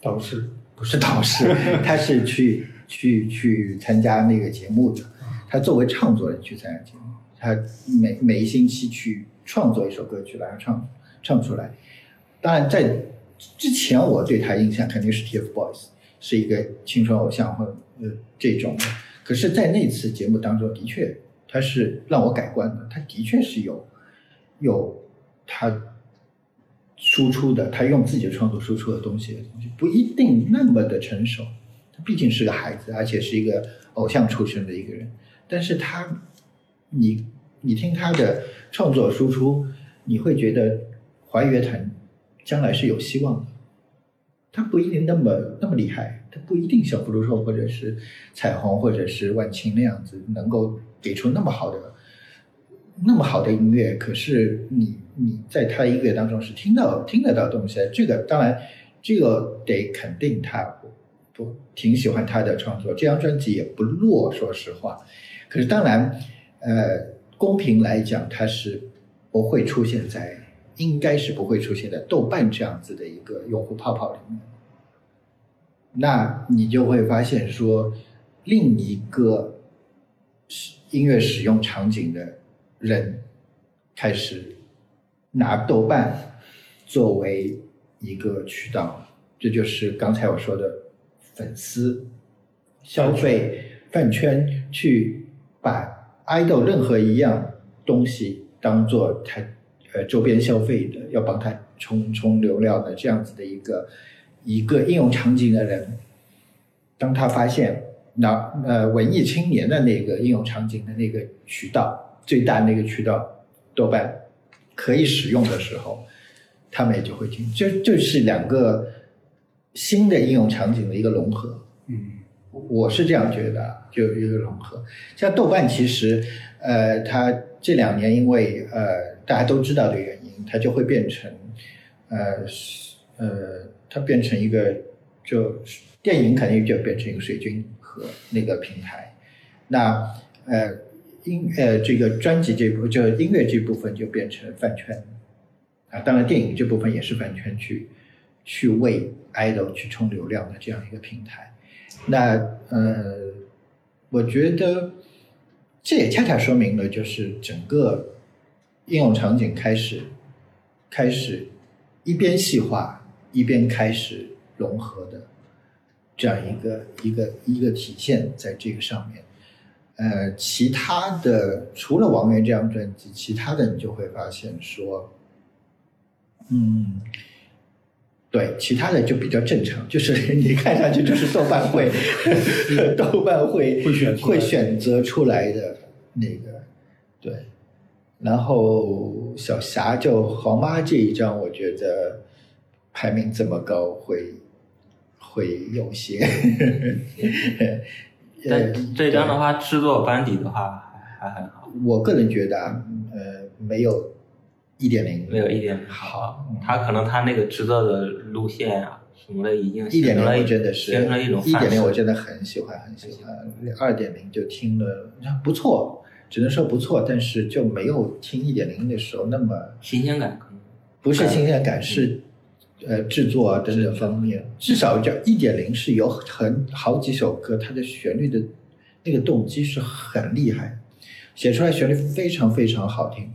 导师，不是导师，他是去去去参加那个节目的。他作为唱作人去参加节目，他每每一星期去创作一首歌曲，然后唱唱出来。当然，在之前我对他印象肯定是 TFBOYS，是一个青春偶像或呃这种的。可是，在那次节目当中，的确他是让我改观的，他的确是有有他输出的，他用自己的创作输出的东西的东西，不一定那么的成熟。他毕竟是个孩子，而且是一个偶像出身的一个人，但是他，你你听他的创作输出，你会觉得怀乐团将来是有希望的。他不一定那么那么厉害，他不一定像福禄寿或者是彩虹或者是万青那样子能够给出那么好的那么好的音乐。可是你你在他音乐当中是听到听得到东西，这个当然这个得肯定他，不挺喜欢他的创作，这张专辑也不弱，说实话。可是当然，呃，公平来讲，它是不会出现在，应该是不会出现在豆瓣这样子的一个用户泡泡里面。那你就会发现说，另一个音乐使用场景的人开始拿豆瓣作为一个渠道，这就是刚才我说的粉丝消费饭圈去把 idol 任何一样东西当做他呃周边消费的，要帮他充充流量的这样子的一个一个应用场景的人，当他发现那呃文艺青年的那个应用场景的那个渠道最大那个渠道多半可以使用的时候，他们也就会听，这就是两个新的应用场景的一个融合。我是这样觉得，就一个融合。像豆瓣，其实，呃，它这两年因为呃大家都知道的原因，它就会变成，呃呃，它变成一个就电影肯定就变成一个水军和那个平台，那呃音呃这个专辑这部就音乐这部分就变成饭圈，啊，当然电影这部分也是饭圈去去为 idol 去冲流量的这样一个平台。那呃，我觉得这也恰恰说明了，就是整个应用场景开始开始一边细化，一边开始融合的这样一个一个一个体现在这个上面。呃，其他的除了王源这张专辑，其他的你就会发现说，嗯。对，其他的就比较正常，就是 你看上去就是豆瓣会，豆瓣会会选会选择出来的那个，对。然后小霞就黄妈这一张，我觉得排名这么高会会有些，但呃这张的话，制作班底的话还还很好，我个人觉得啊，呃，没有一点零没有一点好。他可能他那个制作的路线啊什么的，已经一点零真的是形成了一种一点零，我真的很喜欢，很喜欢。二点零就听了不错，只能说不错，但是就没有听一点零的时候那么新鲜感可能不是新鲜感，是呃制作啊等等方面。至少叫一点零是有很好几首歌，它的旋律的那个动机是很厉害，写出来旋律非常非常好听。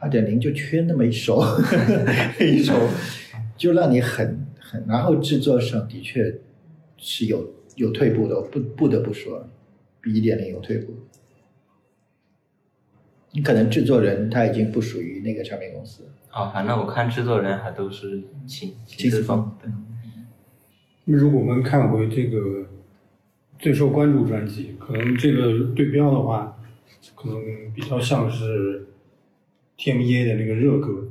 二点零就缺那么一首，一首就让你很很，然后制作上的确是有有退步的，我不不得不说，比一点零有退步。你可能制作人他已经不属于那个唱片公司了，啊，反正我看制作人还都是秦秦思思峰峰，对，那如果我们看回这个最受关注专辑，可能这个对标的话，可能比较像是 TMEA 的那个热歌，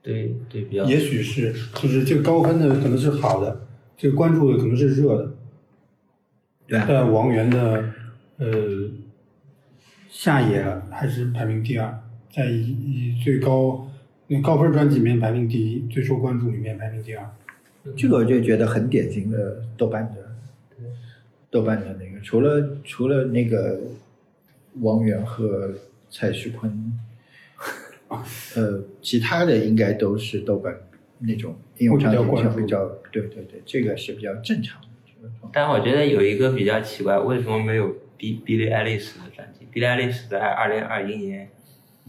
对对比较。也许是就是这个高分的可能是好的，这个关注的可能是热的，对。啊但王源的呃下野还是排名第二，在以以最高那高分专辑里面排名第一，最受关注里面排名第二。这个我就觉得很典型的豆瓣的，豆瓣的那个，除了除了那个王源和蔡徐坤，呃，其他的应该都是豆瓣那种应用场景会比比较，对对对，这个是比较正常的。但我觉得有一个比较奇怪，为什么没有 B Billie Eilish 的专辑？Billie Eilish 在二零二一年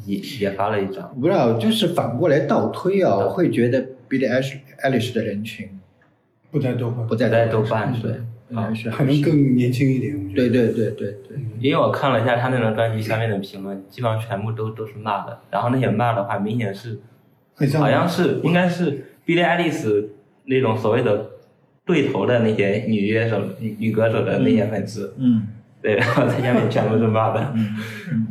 也也发了一张，不知道，就是反过来倒推啊，我会觉得 Billie Eilish Eilish 的人群不在豆瓣，不在豆瓣对是可能更年轻一点。我觉得。对对对对对，因为我看了一下他那张专辑下面的评论，基本上全部都都是骂的，然后那些骂的话，明显是很像好像是应该是 Billie Eilish 那种所谓的对头的那些女乐手、女女歌手的那些粉丝，嗯。对，然后在下面全部是骂的，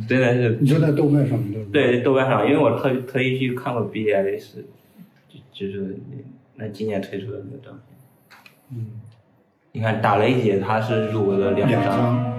真的是。你说在豆瓣上面对？对豆瓣上，因为我特特意去看过 B I S，就就是那今年推出的那个照片。嗯，你看打雷姐她是入围了两，张。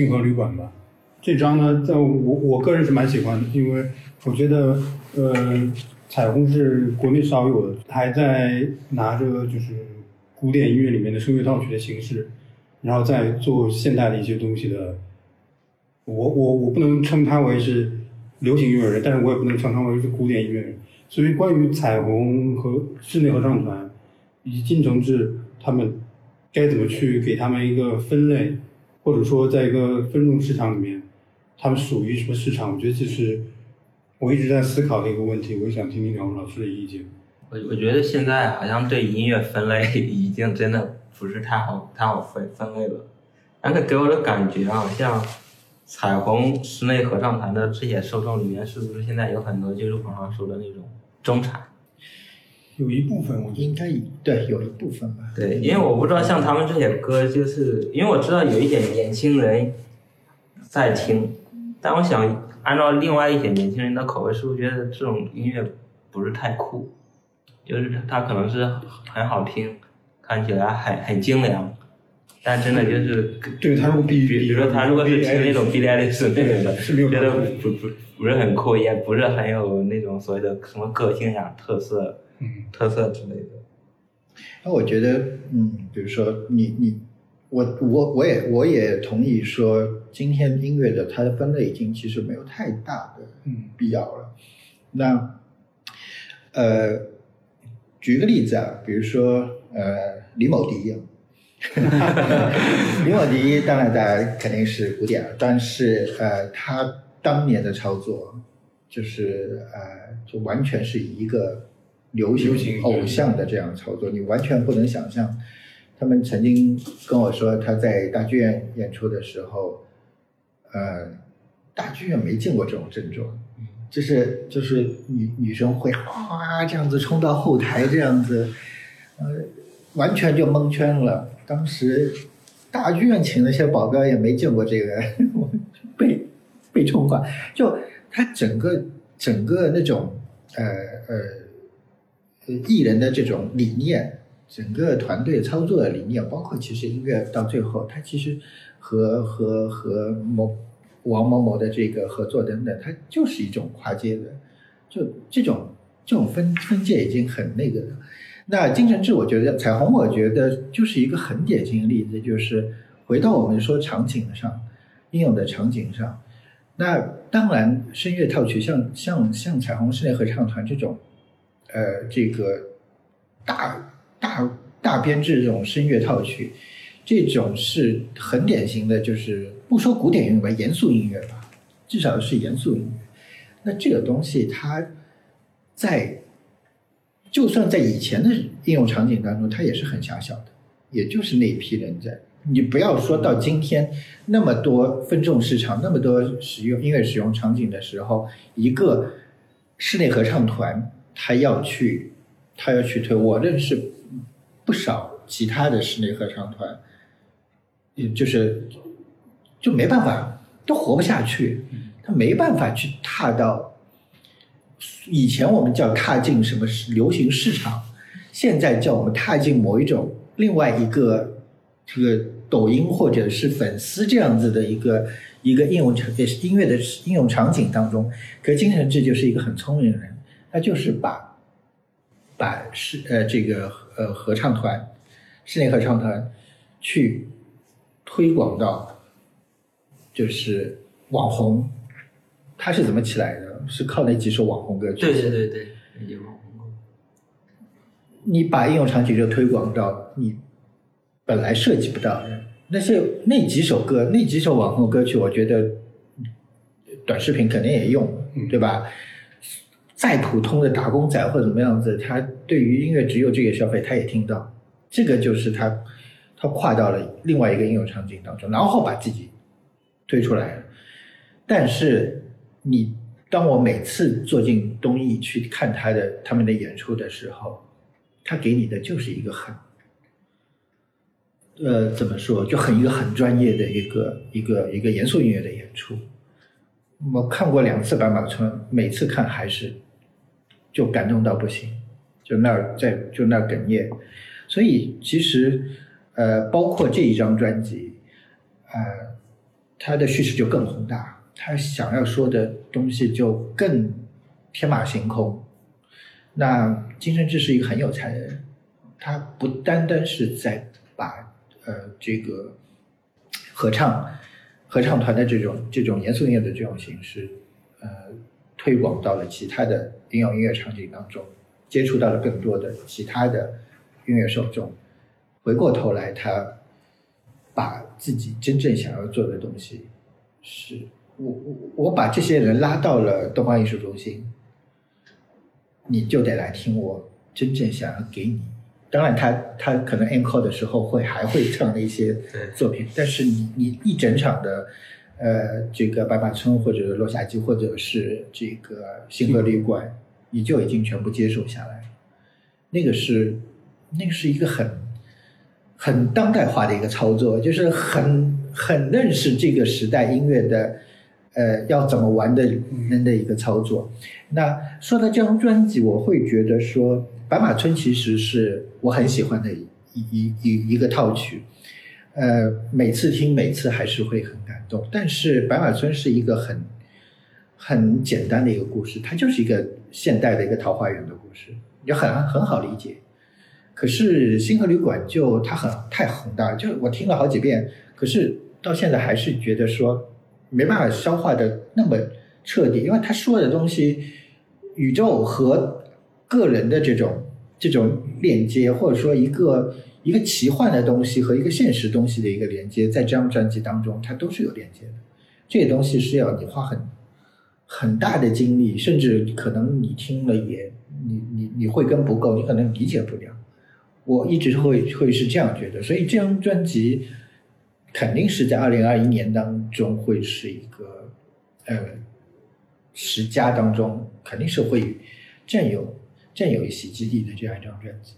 星河旅馆吧。这张呢，在我我个人是蛮喜欢的，因为我觉得，呃，彩虹是国内少有的，还在拿着就是古典音乐里面的声乐套曲的形式，然后再做现代的一些东西的。我我我不能称他为是流行音乐人，但是我也不能称他为是古典音乐人。所以关于彩虹和室内合唱团以及金承志他们该怎么去给他们一个分类，或者说在一个分众市场里面，他们属于什么市场？我觉得这是我一直在思考的一个问题。我想听听两位老师的意见。我我觉得现在好像对音乐分类 已经真的不是太好太好分分类了，但是给我的感觉啊，像彩虹室内合唱团的这些受众里面，是不是现在有很多就是网上说的那种中产？有一部分我应该对有一部分吧。对，因为我不知道像他们这些歌，就是因为我知道有一点年轻人在听，但我想按照另外一些年轻人的口味，是不是觉得这种音乐不是太酷？就是它可能是很好听，看起来很很精良，但真的就是对他如果比比比如说他如果是听那种 Billie Eilish 那种的，是没有觉得不不不是很酷，也不是很有那种所谓的什么个性呀、特色、嗯特色之类的。那我觉得，嗯，比如说你你我我我也我也同意说，今天音乐的它的分类已经其实没有太大的嗯必要了。那呃，举个例子啊，比如说呃，李某迪，李某迪当然大家肯定是古典了，但是呃，他当年的操作就是呃，就完全是一个流流行行偶像的这样操作，你完全不能想象。他们曾经跟我说，他在大剧院演出的时候，呃，大剧院没见过这种阵仗，就是就是女女生会哗这样子冲到后台这样子，呃，完全就蒙圈了。当时大剧院请那些保镖也没见过这个，我 被被冲垮。就他整个整个那种呃呃呃呃艺人的这种理念，整个团队操作的理念，包括其实音乐到最后，它其实和和和某王某某的这个合作等等，它就是一种跨界的，就这种这种分分界已经很那个了。那金承志，我觉得彩虹，我觉得就是一个很典型的例子，就是回到我们说场景上应用的场景上。那当然，声乐套曲像像像彩虹室内合唱团这种，呃，这个大大大编制这种声乐套曲，这种是很典型的，就是不说古典音乐吧，严肃音乐吧，至少是严肃音乐。那这个东西它在就算在以前的应用场景当中，它也是很狭小的，也就是那一批人在。你不要说到今天那么多分众市场，那么多使用音乐使用场景的时候，一个室内合唱团他要去，他要去推。我认识不少其他的室内合唱团，也就是就没办法，都活不下去，他没办法去踏到。以前我们叫踏进什么流行市场，现在叫我们踏进某一种另外一个这个抖音或者是粉丝这样子的一个一个应用场也是音乐的应用场景当中，可金承志就是一个很聪明的人，他就是把把是呃这个呃合唱团室内合唱团去推广到就是网红，他是怎么起来的？是靠那几首网红歌曲。对对对对，有网红歌。你把应用场景就推广到你本来涉及不到的那些那几首歌，那几首网红歌曲，我觉得短视频肯定也用，对吧？再普通的打工仔或者怎么样子，他对于音乐只有这个消费，他也听到。这个就是他他跨到了另外一个应用场景当中，然后把自己推出来了。但是你当我每次坐进东艺去看他的他们的演出的时候，他给你的就是一个很，呃，怎么说，就很一个很专业的一个一个一个严肃音乐的演出。我看过两次白马村，每次看还是就感动到不行，就那儿在就那儿哽咽。所以其实呃，包括这一张专辑，呃，它的叙事就更宏大，他想要说的东西就更天马行空。那金承志是一个很有才的人，他不单单是在把呃这个合唱合唱团的这种这种严肃音乐的这种形式，呃推广到了其他的应用音乐场景当中，接触到了更多的其他的音乐受众。回过头来，他把自己真正想要做的东西，是我我我把这些人拉到了东方艺术中心。你就得来听我真正想要给你。当然他，他可能 encore 的时候会还会唱那些作品，但是你你一整场的，呃，这个白马村或者落霞机或者是这个星河旅馆，你就已经全部接受下来。那个是那个是一个很很当代化的一个操作，就是很很认识这个时代音乐的。呃，要怎么玩的人的一个操作。那说到这张专辑，我会觉得说，《白马村》其实是我很喜欢的一一一一个套曲。呃，每次听，每次还是会很但是，《白马村》是一个很很简单的一个故事，它就是一个现代的一个桃花源的故事，也很很好理解。可是，《星河旅馆》就它很太宏大，就我听了好几遍，可是到现在还是觉得说。没办法消化的那么彻底，因为他说的东西，宇宙和个人的这种这种链接，或者说一个一个奇幻的东西和一个现实东西的一个连接，在这张专辑当中，它都是有连接的。这些东西是要你花很很大的精力，甚至可能你听了也你你你会跟不够，你可能理解不了。我一直会会是这样觉得，所以这张专辑。肯定是在二零二一年当中会是一个，呃，十佳当中肯定是会占有占有一席之地的这样一张专辑。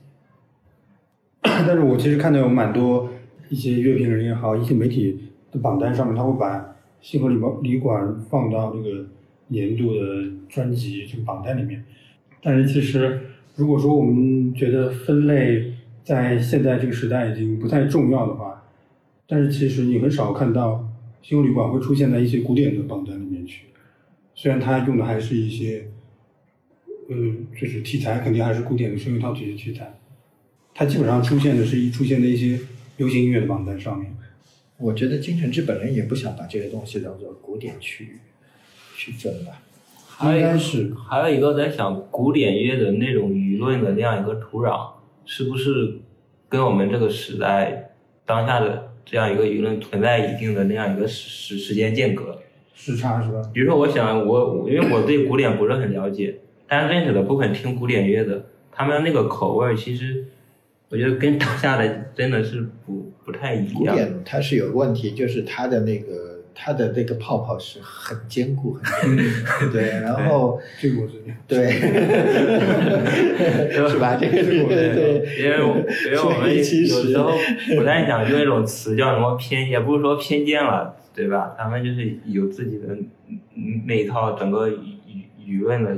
但是我其实看到有蛮多一些乐评人也好，一些媒体的榜单上面，他会把星河旅旅馆放到这个年度的专辑这个榜单里面。但是其实如果说我们觉得分类在现在这个时代已经不太重要的话，但是其实你很少看到星河旅馆会出现在一些古典的榜单里面去，虽然它用的还是一些，呃，就是题材肯定还是古典的声乐套曲的题材，它基本上出现的是一出现在一些流行音乐的榜单上面。我觉得金承志本人也不想把这个东西当做古典去去分吧。应该是还有一个在想，古典乐的那种舆论的那样一个土壤，是不是跟我们这个时代当下的？这样一个舆论存在一定的那样一个时时时间间隔，时差是吧？比如说，我想我因为我对古典不是很了解，但认识的部分听古典乐的，他们那个口味其实，我觉得跟当下的真的是不不太一样。古典它是有个问题，就是它的那个。它的那个泡泡是很坚固，很对，然后 这个我知道，对，是吧？这个对，因为因为我们有时候不太想用一种词叫什么偏，也不是说偏见了，对吧？咱们就是有自己的那一套整个舆舆论的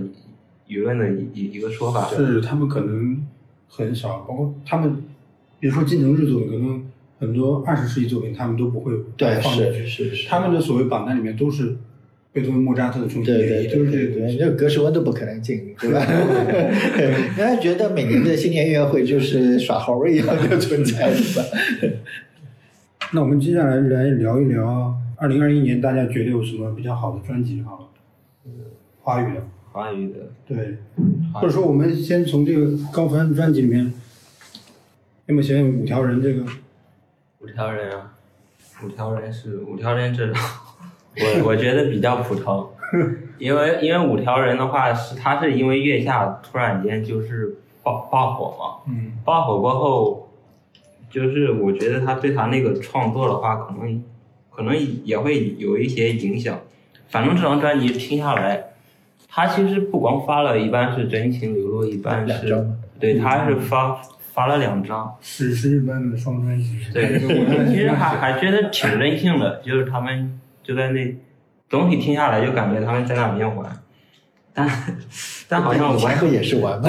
舆论的一一个说法，是他们可能很少，包括他们，比如说金城日组可能。很多二十世纪作品他们都不会对，放进去，是是是，他们的所谓榜单里面都是贝多芬、莫扎特的重新对对演绎，都是这对对，个东西。这个格什温都不可能进，对吧？人家觉得每年的新年音乐会就是耍猴儿一样的存在，是吧？那我们接下来来聊一聊二零二一年大家觉得有什么比较好的专辑好了，华语的，华语的对，或者说我们先从这个高分专辑里面，要么先五条人这个，五条人啊，五条人是五条人这种，我我觉得比较普通，因为因为五条人的话是他是因为月下突然间就是爆爆火嘛，嗯，爆火过后，就是我觉得他对他那个创作的话，可能可能也会有一些影响。反正这张专辑听下来，他其实不光发了，一半是真情流露，一半是两对，他是发发了两张。史诗般的双专辑，对，其实还还觉得挺任性的，就是他们就在那，总体听下来就感觉他们在那边玩，但 但好像玩以前不也是玩吗？不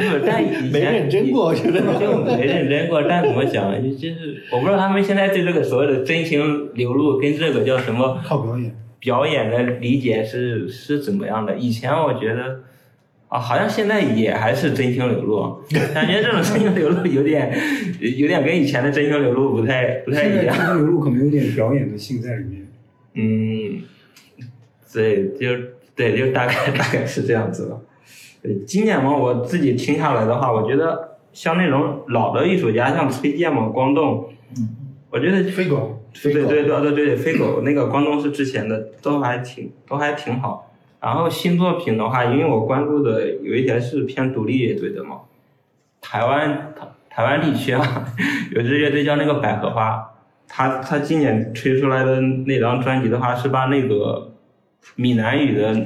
是，但以前 没认真过我觉得就没认真过。但怎么讲，就就是我不知道他们现在对这个所谓的真情流露跟这个叫什么靠表演，表演的理解是是怎么样的？以前我觉得啊，好像现在也还是真情流露，感觉这种真情流露有点有点跟以前的真情流露不太不太一样。真情流露可能有点表演的性在里面。嗯，对，就对，就大概 大概是这样子吧。对，今年嘛，我自己听下来的话，我觉得像那种老的艺术家，像崔健嘛、光动，我觉得对对对对对对，飞狗那个光东是之前的，都还挺都还挺好。然后新作品的话，因为我关注的有一些是偏独立乐队的嘛，台湾台台湾地区啊，有支乐队叫那个百合花，他他今年推出来的那张专辑的话，是把那个闽南语的，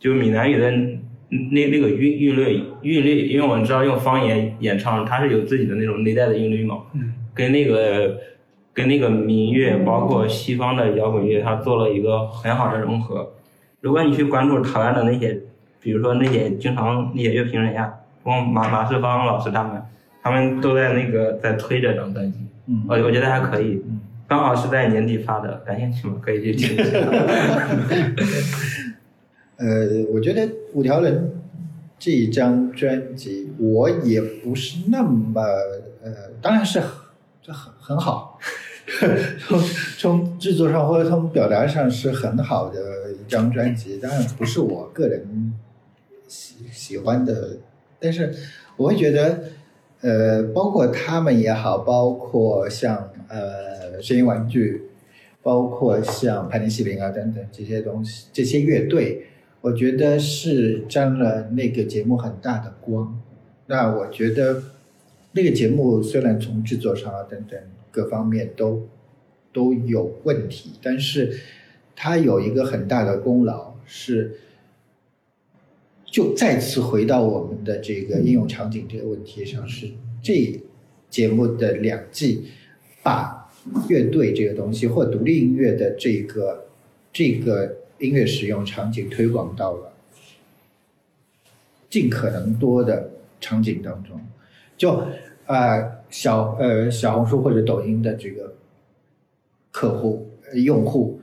就闽南语的那那个韵韵律韵律，因为我们知道用方言演唱，它是有自己的那种内在的韵律嘛，嗯，跟那个跟那个民乐，包括西方的摇滚乐，它做了一个很好的融合。如果你去关注台湾的那些，比如说那些经常那些乐评人呀，包括马马世芳老师他们，他们都在那个在推这张专辑，嗯我我觉得还可以嗯，刚好是在年底发的，感兴趣吗？可以去听一下。呃，我觉得五条人这一张专辑，我也不是那么呃，当然是很这很很好，从从制作上或者从表达上是很好的一张专辑，当然不是我个人喜喜欢的，但是我会觉得。呃，包括他们也好，包括像呃声音玩具，包括像盘尼西林啊等等这些东西，这些乐队，我觉得是沾了那个节目很大的光。那我觉得那个节目虽然从制作上啊等等各方面都都有问题，但是它有一个很大的功劳是。就再次回到我们的这个应用场景这个问题上，是这节目的两季把乐队这个东西或独立音乐的这个这个音乐使用场景推广到了尽可能多的场景当中。就呃小呃小红书或者抖音的这个客户呃用户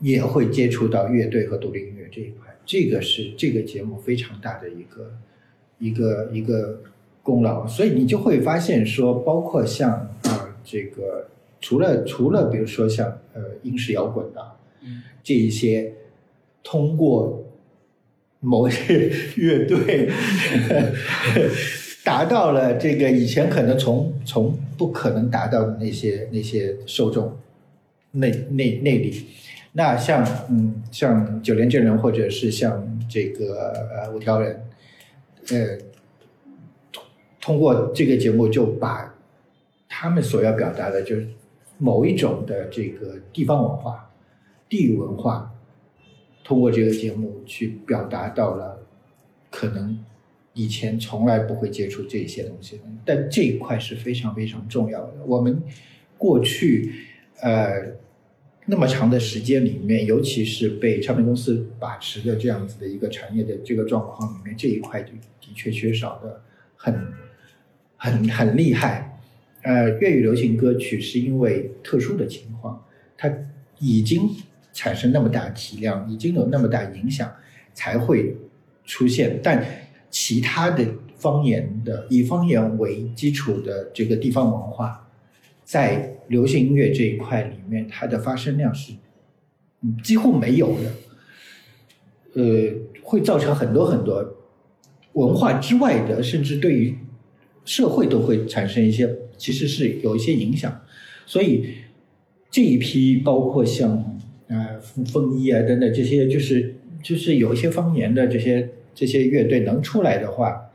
也会接触到乐队和独立音乐这一块。这个是这个节目非常大的一个一个一个功劳，所以你就会发现说，包括像啊、呃、这个除了除了比如说像呃英式摇滚的，嗯这一些通过某些乐队达到了这个以前可能从从不可能达到的那些那些受众内内内里。那像嗯，像九连真人，或者是像这个呃五条人，呃，通过这个节目就把他们所要表达的，就是某一种的这个地方文化、地域文化，通过这个节目去表达到了可能以前从来不会接触这些东西，但这一块是非常非常重要的。我们过去呃。那么长的时间里面，尤其是被唱片公司把持的这样子的一个产业的这个状况里面，这一块就的确缺少的很很很厉害。呃，粤语流行歌曲是因为特殊的情况，它已经产生那么大体量，已经有那么大影响，才会出现。但其他的方言的以方言为基础的这个地方文化，在流行音乐这一块里面，它的发生量是嗯几乎没有的。呃，会造成很多很多文化之外的，甚至对于社会都会产生一些，其实是有一些影响。所以这一批包括像呃风风衣啊等等这些，就是就是有一些方言的这些这些乐队能出来的话，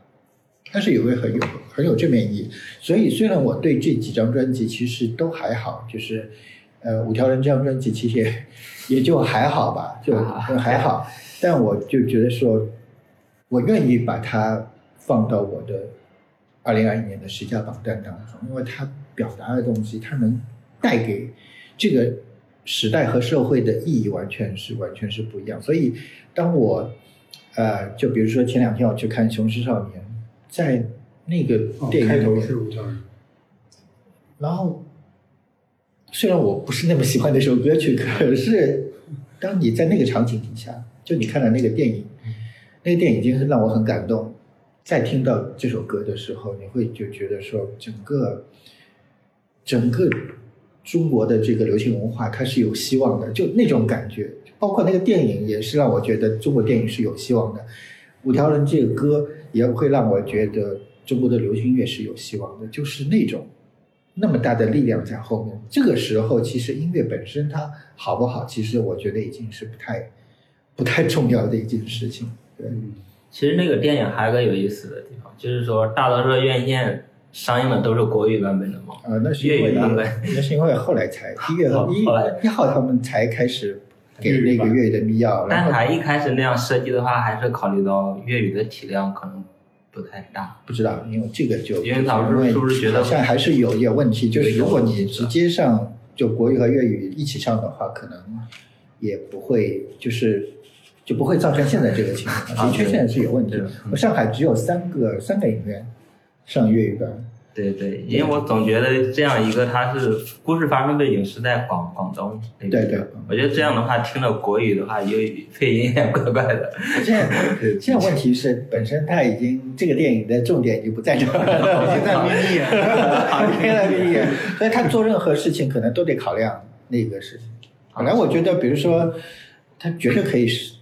它是有会很有很有正面意义。所以虽然我对这几张专辑其实都还好，就是呃五条人这张专辑其实也 也就还好吧，就还好。但我就觉得说，我愿意把它放到我的二零二一年的十佳榜单当中，因为它表达的东西，它能带给这个时代和社会的意义完全是完全是不一样。所以，当我呃，就比如说前两天我去看《雄狮少年》，在那个电影开头里面，然后虽然我不是那么喜欢那首歌曲，可是当你在那个场景底下，就你看了那个电影，那个电影已经是让我很感动。再听到这首歌的时候，你会就觉得说，整个整个中国的这个流行文化它是有希望的，就那种感觉。包括那个电影也是让我觉得中国电影是有希望的。五条人这个歌也会让我觉得中国的流行乐是有希望的，就是那种那么大的力量在后面。这个时候，其实音乐本身它好不好，其实我觉得已经是不太不太重要的一件事情。对，嗯，其实那个电影还有个有意思的地方，就是说大多数院线上映的都是国语版本的嘛，啊，那是因粤为语版本那是因为后来才 一月一号他们才开始给那个粤语的密钥，但还一开始那样设计的话，还是考虑到粤语的体量可能不太大。不知道，因为这个就因为他们是不是觉得好像还是有一点问题，就是如果你直接上就国语和粤语一起上的话，可能也不会就是就不会造成现在这个情况。的确现在是有问题对。我上海只有三个三个影院上粤语版，对对，因为我总觉得这样一个，它是故事发生背景是在广广东那边。对对我觉得这样的话，听了国语的话，粤语配音也怪怪的。现在现在问题是，本身它已经这个电影的重点已经不在这儿了，已经在眯眯眼好，已经在眯眯眼，所以他做任何事情可能都得考量那个事情。本来我觉得，比如说，他绝对可以是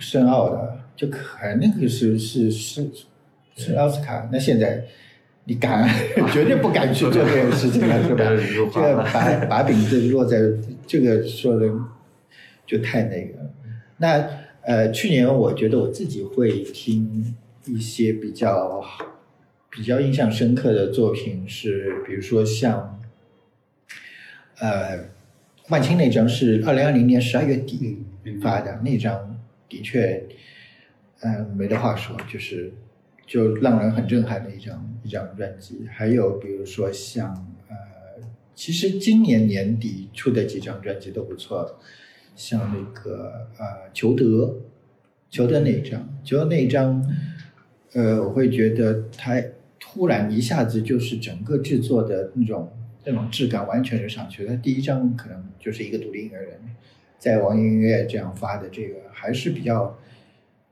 深奥的，就可那个是是是是奥斯卡，那现在你敢 绝对不敢去做这件事情了，是吧？如 这个把把柄子落在这个说的就太那个了。那呃，去年我觉得我自己会听一些比较比较印象深刻的作品是，比如说像呃万青那张是二零二零年十二月底嗯，发的那张，的确，嗯、没得话说，就是就让人很震撼的一张一张专辑。还有比如说像呃，其实今年年底出的几张专辑都不错，像那个呃裘德，裘德那一张，裘德那一张，呃，我会觉得他突然一下子就是整个制作的那种那种质感完全就上去了。他第一张可能就是一个独立音乐人，在网易音乐这样发的这个还是比较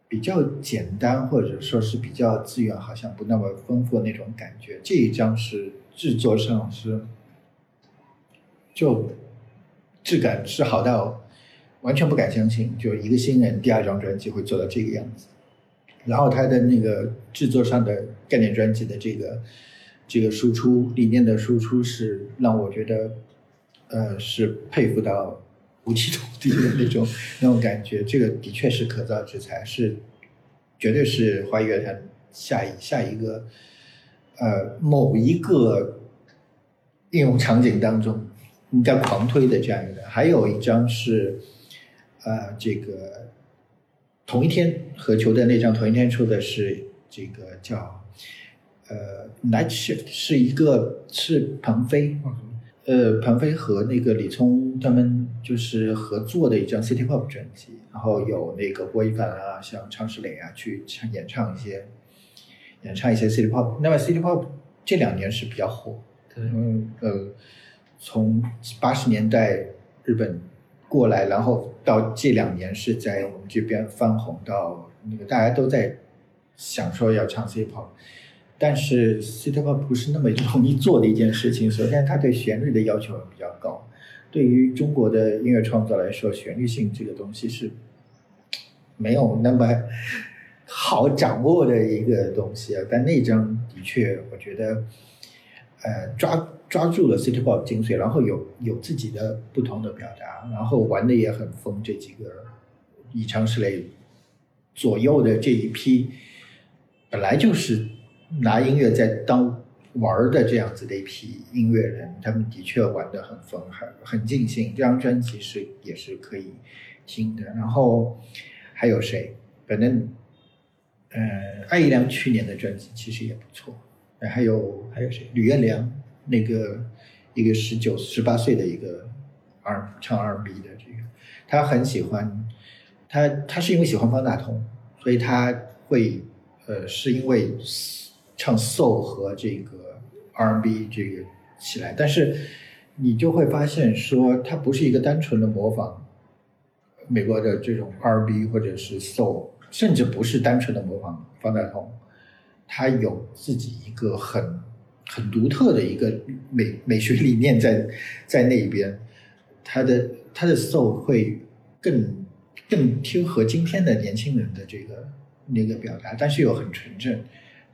比较简单，或者说是比较资源好像不那么丰富那种感觉。这一张是制作上是就质感是好到完全不敢相信，就一个新人第二张专辑会做到这个样子。然后他的那个制作上的概念专辑的这个这个输出理念的输出是让我觉得，呃，是佩服到五体投地的那种那种感觉。这个的确是可造之材，是绝对是华语乐坛下一下一个呃某一个应用场景当中应该狂推的这样一个。还有一张是呃这个同一天和球的那张同一天出的是这个叫呃 Night Shift，是一个是鹏飞。呃，鹏飞和那个李聪他们就是合作的一张 City Pop 专辑，然后有那个郭一凡啊，像常石磊啊去唱演唱一些演唱一些 City Pop。那么 City Pop 这两年是比较火，嗯呃，从八十年代日本过来，然后到这两年是在我们这边翻红到那个大家都在想说要唱 City Pop 但是 City Pop 不是那么容易做的一件事情。首先，它对旋律的要求比较高，对于中国的音乐创作来说，旋律性这个东西是没有那么好掌握的一个东西啊。但那张的确，我觉得。呃，抓抓住了 City Pop 精髓，然后有有自己的不同的表达，然后玩的也很疯。这几个以常石磊左右的这一批，本来就是拿音乐在当玩的这样子的一批音乐人，他们的确玩的很疯，很很尽兴。这张专辑是也是可以听的。然后还有谁？反正，呃，艾怡良去年的专辑其实也不错。还有还有谁？吕彦良，那个一个十九十八岁的一个二唱二 B 的这个，他很喜欢，他他是因为喜欢方大同，所以他会呃是因为唱 soul 和这个 R&B 这个起来，但是你就会发现说，他不是一个单纯的模仿美国的这种 R&B 或者是 soul，甚至不是单纯的模仿方大同。他有自己一个很很独特的一个美美学理念在在那边，他的他的 soul 会更更贴合今天的年轻人的这个那个表达，但是又很纯正，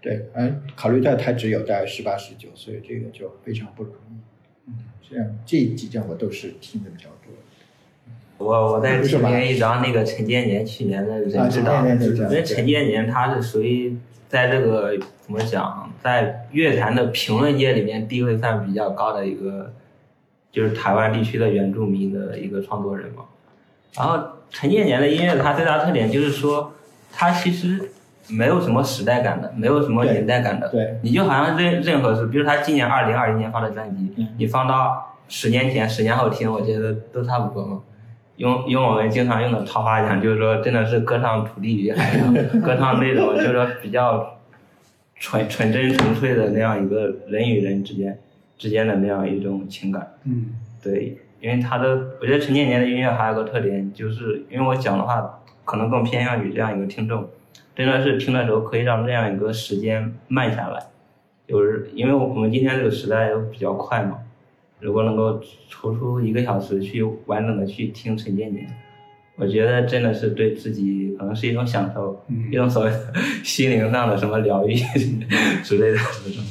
对，而考虑到他只有大概十八十九岁，这个就非常不容易。嗯，这样这几张我都是听的比较多。我我在听一张那个陈建年去年的人知道，因为陈建年他是属于。在这个怎么讲，在乐坛的评论界里面地位算比较高的一个，就是台湾地区的原住民的一个创作人嘛。然后陈建年的音乐，它最大特点就是说，它其实没有什么时代感的，没有什么年代感的。对。你就好像任任何事，比如他今年二零二零年发的专辑，你放到十年前、十年后听，我觉得都差不多嘛。用用我们经常用的套话讲，就是说，真的是歌唱土地与海洋，歌唱那种就是说比较纯纯真纯粹的那样一个人与人之间之间的那样一种情感。嗯，对，因为他的，我觉得陈建年的音乐还有个特点，就是因为我讲的话可能更偏向于这样一个听众，真的是听的时候可以让这样一个时间慢下来，就是因为我们今天这个时代都比较快嘛。如果能够抽出一个小时去完整的去听陈建年，我觉得真的是对自己可能是一种享受，一种所谓的 心灵上的什么疗愈 之类的这种。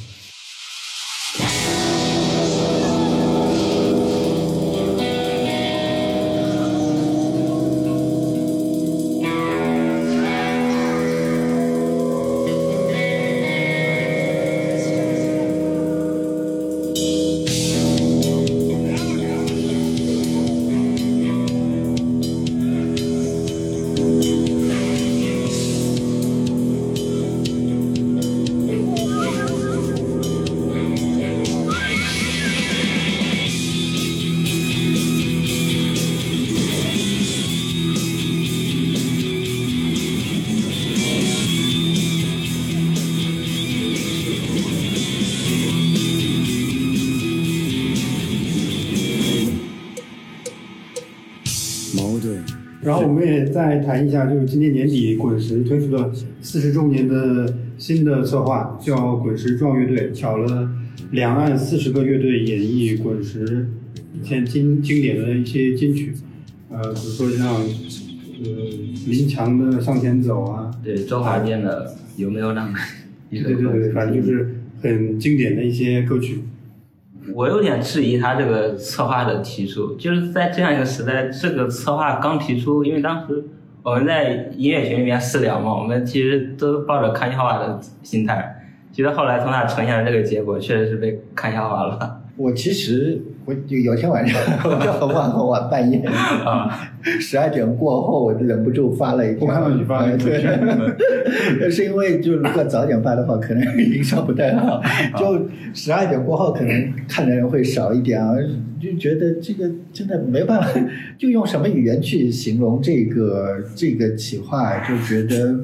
再谈一下，就是今年年底滚石推出的四十周年的新的策划，叫“滚石壮乐队”，巧了两岸四十个乐队演绎滚石以前经经典的一些金曲，呃，比如说像呃林强的《向前走》啊，对，周华健的《有没有那么》，对对对，反正就是很经典的一些歌曲。我有点质疑他这个策划的提出，就是在这样一个时代，这个策划刚提出，因为当时我们在音乐群里面私聊嘛，我们其实都抱着看笑话的心态，其实后来从那呈现的这个结果，确实是被看笑话了。我其实我就有天晚上，我就很晚很晚半夜啊，十二点过后，我就忍不住发了一条。我看到你发了，对，是因为就如果早点发的话，可能影响不太好。就十二点过后，可能看的人会少一点啊，就觉得这个真的没办法，就用什么语言去形容这个这个企划，就觉得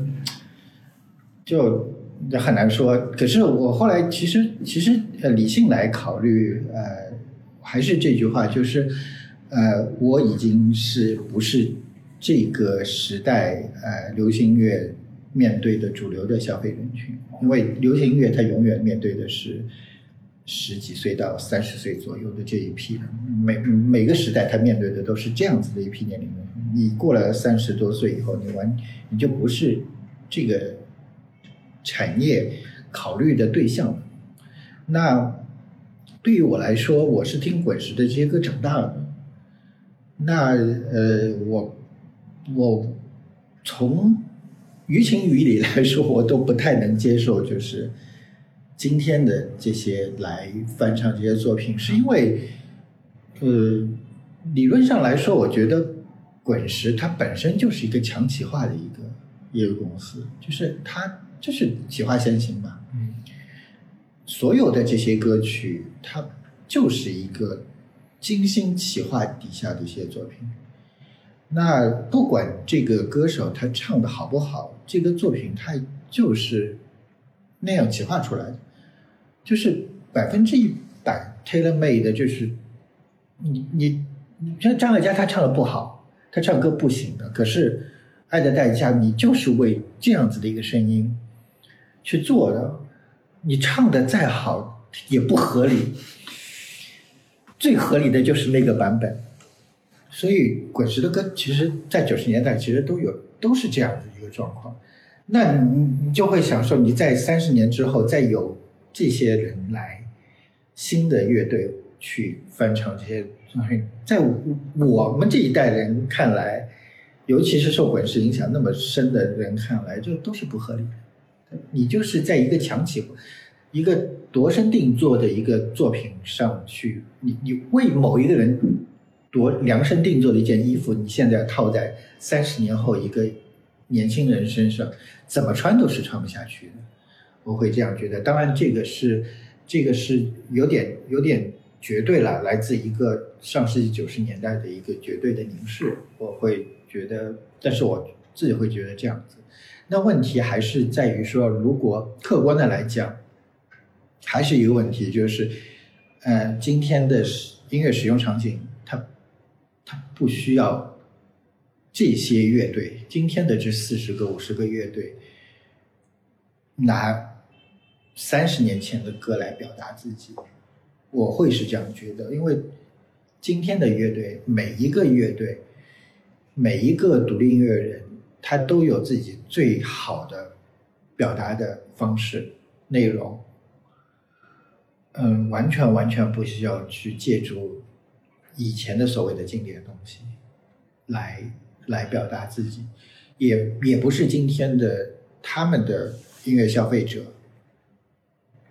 就就很难说。可是我后来其实其实呃理性来考虑，呃，还是这句话，就是呃，我已经是不是这个时代呃流行音乐面对的主流的消费人群？因为流行音乐它永远面对的是十几岁到三十岁左右的这一批人，每每个时代它面对的都是这样子的一批年龄人。你过了三十多岁以后，你完你就不是这个产业考虑的对象了。那对于我来说，我是听滚石的这些歌长大的。那呃，我我从于情于理来说，我都不太能接受，就是今天的这些来翻唱这些作品，是因为呃，理论上来说，我觉得滚石它本身就是一个强企划的一个一个公司，就是它就是企划先行嘛。所有的这些歌曲，它就是一个精心企划底下的一些作品。那不管这个歌手他唱的好不好，这个作品他就是那样企划出来的，就是百分之一百 tailor made 的，就是你你你像张艾嘉他唱的不好，他唱歌不行的，可是《爱的代价》你就是为这样子的一个声音去做的，你唱的再好也不合理，最合理的就是那个版本。所以滚石的歌，其实在九十年代其实都有都是这样的一个状况。那你你就会想说，你在三十年之后，再有这些人来新的乐队去翻唱这些，在我们这一代人看来，尤其是受滚石影响那么深的人看来，这都是不合理的。你就是在一个强起一个度身定做的一个作品上去，你你为某一个人多量身定做的一件衣服，你现在套在三十年后一个年轻人身上，怎么穿都是穿不下去的。我会这样觉得。当然，这个是这个是有点有点绝对了，来自一个上世纪九十年代的一个绝对的凝视。我会觉得，但是我自己会觉得这样子。那问题还是在于说，如果客观的来讲，还是一个问题，就是，呃，今天的音乐使用场景，它它不需要这些乐队，今天的这四十个、五十个乐队，拿三十年前的歌来表达自己，我会是这样觉得，因为今天的乐队，每一个乐队，每一个独立音乐人，他都有自己最好的表达的方式、内容。嗯，完全完全不需要去借助以前的所谓的经典东西来来表达自己，也也不是今天的他们的音乐消费者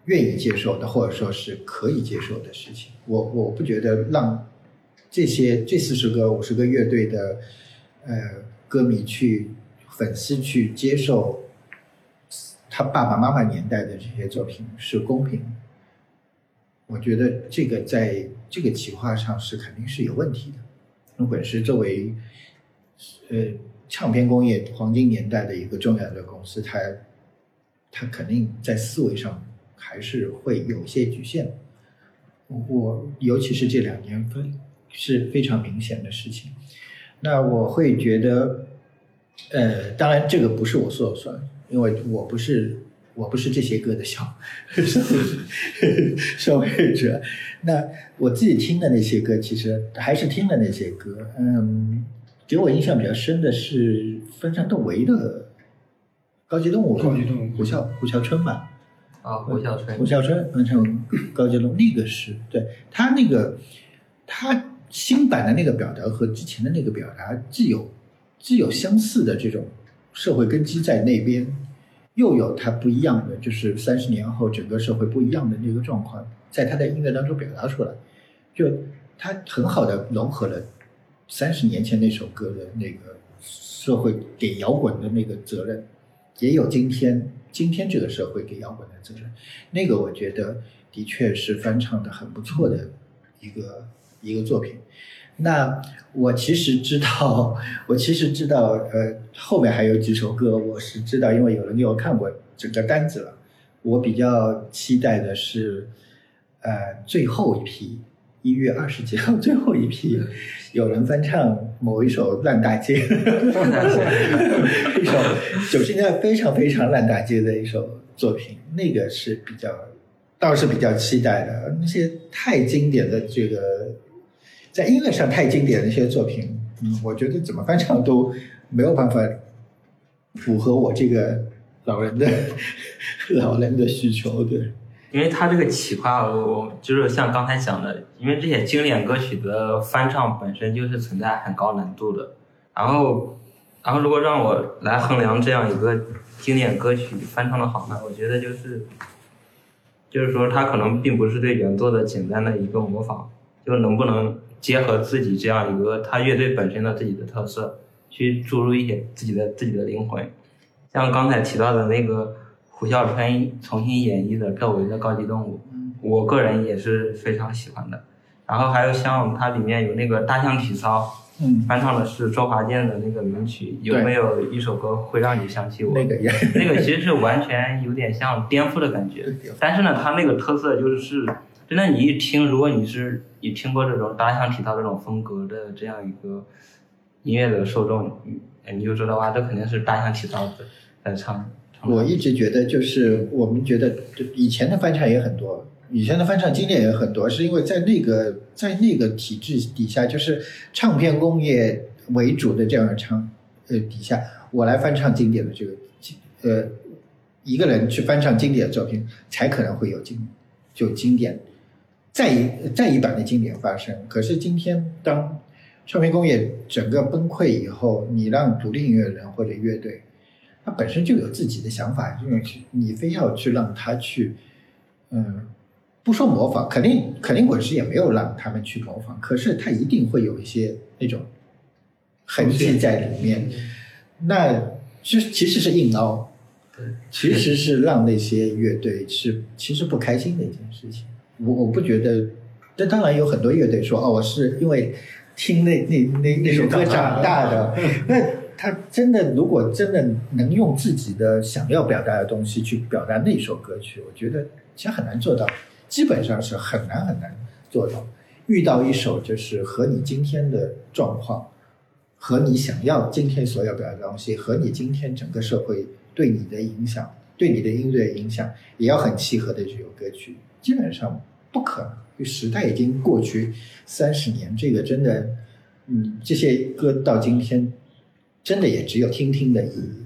愿意接受的，或者说是可以接受的事情。我我不觉得让这些这四十个五十个乐队的呃歌迷去粉丝去接受他爸爸妈妈年代的这些作品是公平。我觉得这个在这个企划上是肯定是有问题的。那滚石作为呃唱片工业黄金年代的一个重要的公司，它它肯定在思维上还是会有些局限。我尤其是这两年分是非常明显的事情。那我会觉得，呃，当然这个不是我说了算，因为我不是。我不是这些歌的消消消费者，那我自己听的那些歌，其实还是听的那些歌。嗯，给我印象比较深的是分山窦唯的《高级动物》，高级动物胡啸胡啸春吧，啊，胡小春胡，啸春翻唱《高级动物》，那个是对他那个他新版的那个表达和之前的那个表达，既有既有相似的这种社会根基在那边。又有它不一样的，就是三十年后整个社会不一样的那个状况，在他的音乐当中表达出来，就他很好的融合了三十年前那首歌的那个社会给摇滚的那个责任，也有今天今天这个社会给摇滚的责任，那个我觉得的确是翻唱的很不错的一个一个作品。那我其实知道，我其实知道，呃，后面还有几首歌，我是知道，因为有人给我看过整个单子了。我比较期待的是，呃，最后一批一月二十几号最后一批，有人翻唱某一首烂大街，烂大街一首九十年代非常非常烂大街的一首作品，那个是比较倒是比较期待的。那些太经典的这个，在音乐上太经典的一些作品，嗯，我觉得怎么翻唱都没有办法符合我这个老人的 老人的需求，对。因为他这个企划，我就是像刚才讲的，因为这些经典歌曲的翻唱本身就是存在很高难度的。然后，然后如果让我来衡量这样一个经典歌曲翻唱的好坏，我觉得就是，就是说他可能并不是对原作的简单的一个模仿，就能不能结合自己这样一个他乐队本身的自己的特色，去注入一些自己的自己的灵魂，像刚才提到的那个。胡啸春重新演绎的窦唯的《高级动物》，我个人也是非常喜欢的。然后还有像它里面有那个大象体操，嗯，翻唱的是周华健的那个名曲，有没有一首歌会让你想起我？那个那个其实是完全有点像颠覆的感觉。但是呢，它那个特色就是真的，你一听，如果你是你听过这种大象体操这种风格的这样一个音乐的受众，你你就知道哇，这肯定是大象体操在唱。我一直觉得，就是我们觉得，以前的翻唱也很多，以前的翻唱经典也很多，是因为在那个在那个体制底下，就是唱片工业为主的这样的唱呃底下，我来翻唱经典的这个呃一个人去翻唱经典的作品，才可能会有经就经典再一再一版的经典发生。可是今天，当唱片工业整个崩溃以后，你让独立音乐人或者乐队。他本身就有自己的想法，因为你非要去让他去，嗯，不说模仿，肯定肯定滚石也没有让他们去模仿，可是他一定会有一些那种痕迹在里面。那其实其实是硬凹，其实是让那些乐队是其实不开心的一件事情。我我不觉得，这当然有很多乐队说哦，我是因为听那那那那首歌长大的，那。他真的，如果真的能用自己的想要表达的东西去表达那首歌曲，我觉得其实很难做到，基本上是很难很难做到。遇到一首就是和你今天的状况，和你想要今天所要表达的东西，和你今天整个社会对你的影响，对你的音乐影响，也要很契合的这首歌曲，基本上不可能。因为时代已经过去三十年，这个真的，嗯，这些歌到今天。真的也只有听听的意义，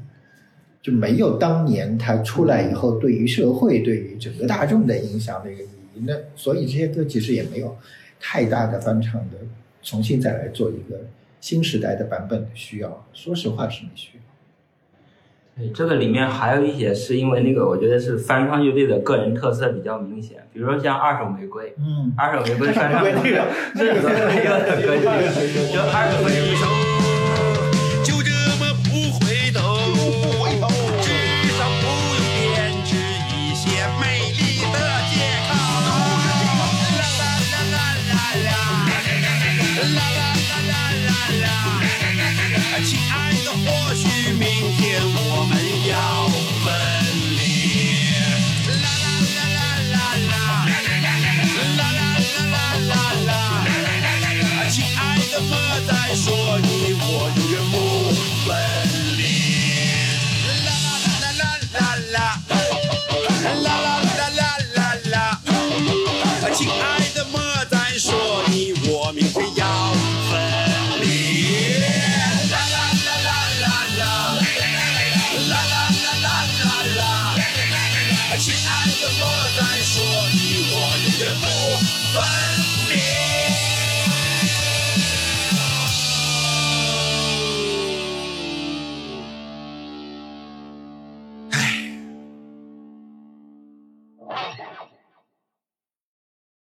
就没有当年他出来以后对于社会、对于整个大众的影响的一个意义。那所以这些歌其实也没有太大的翻唱的，重新再来做一个新时代的版本的需要。说实话是没需要。对，这个里面还有一些是因为那个，我觉得是翻唱乐队的个人特色比较明显，比如说像二手玫瑰，嗯，二手玫瑰 翻唱这个这个歌曲，就二手玫瑰。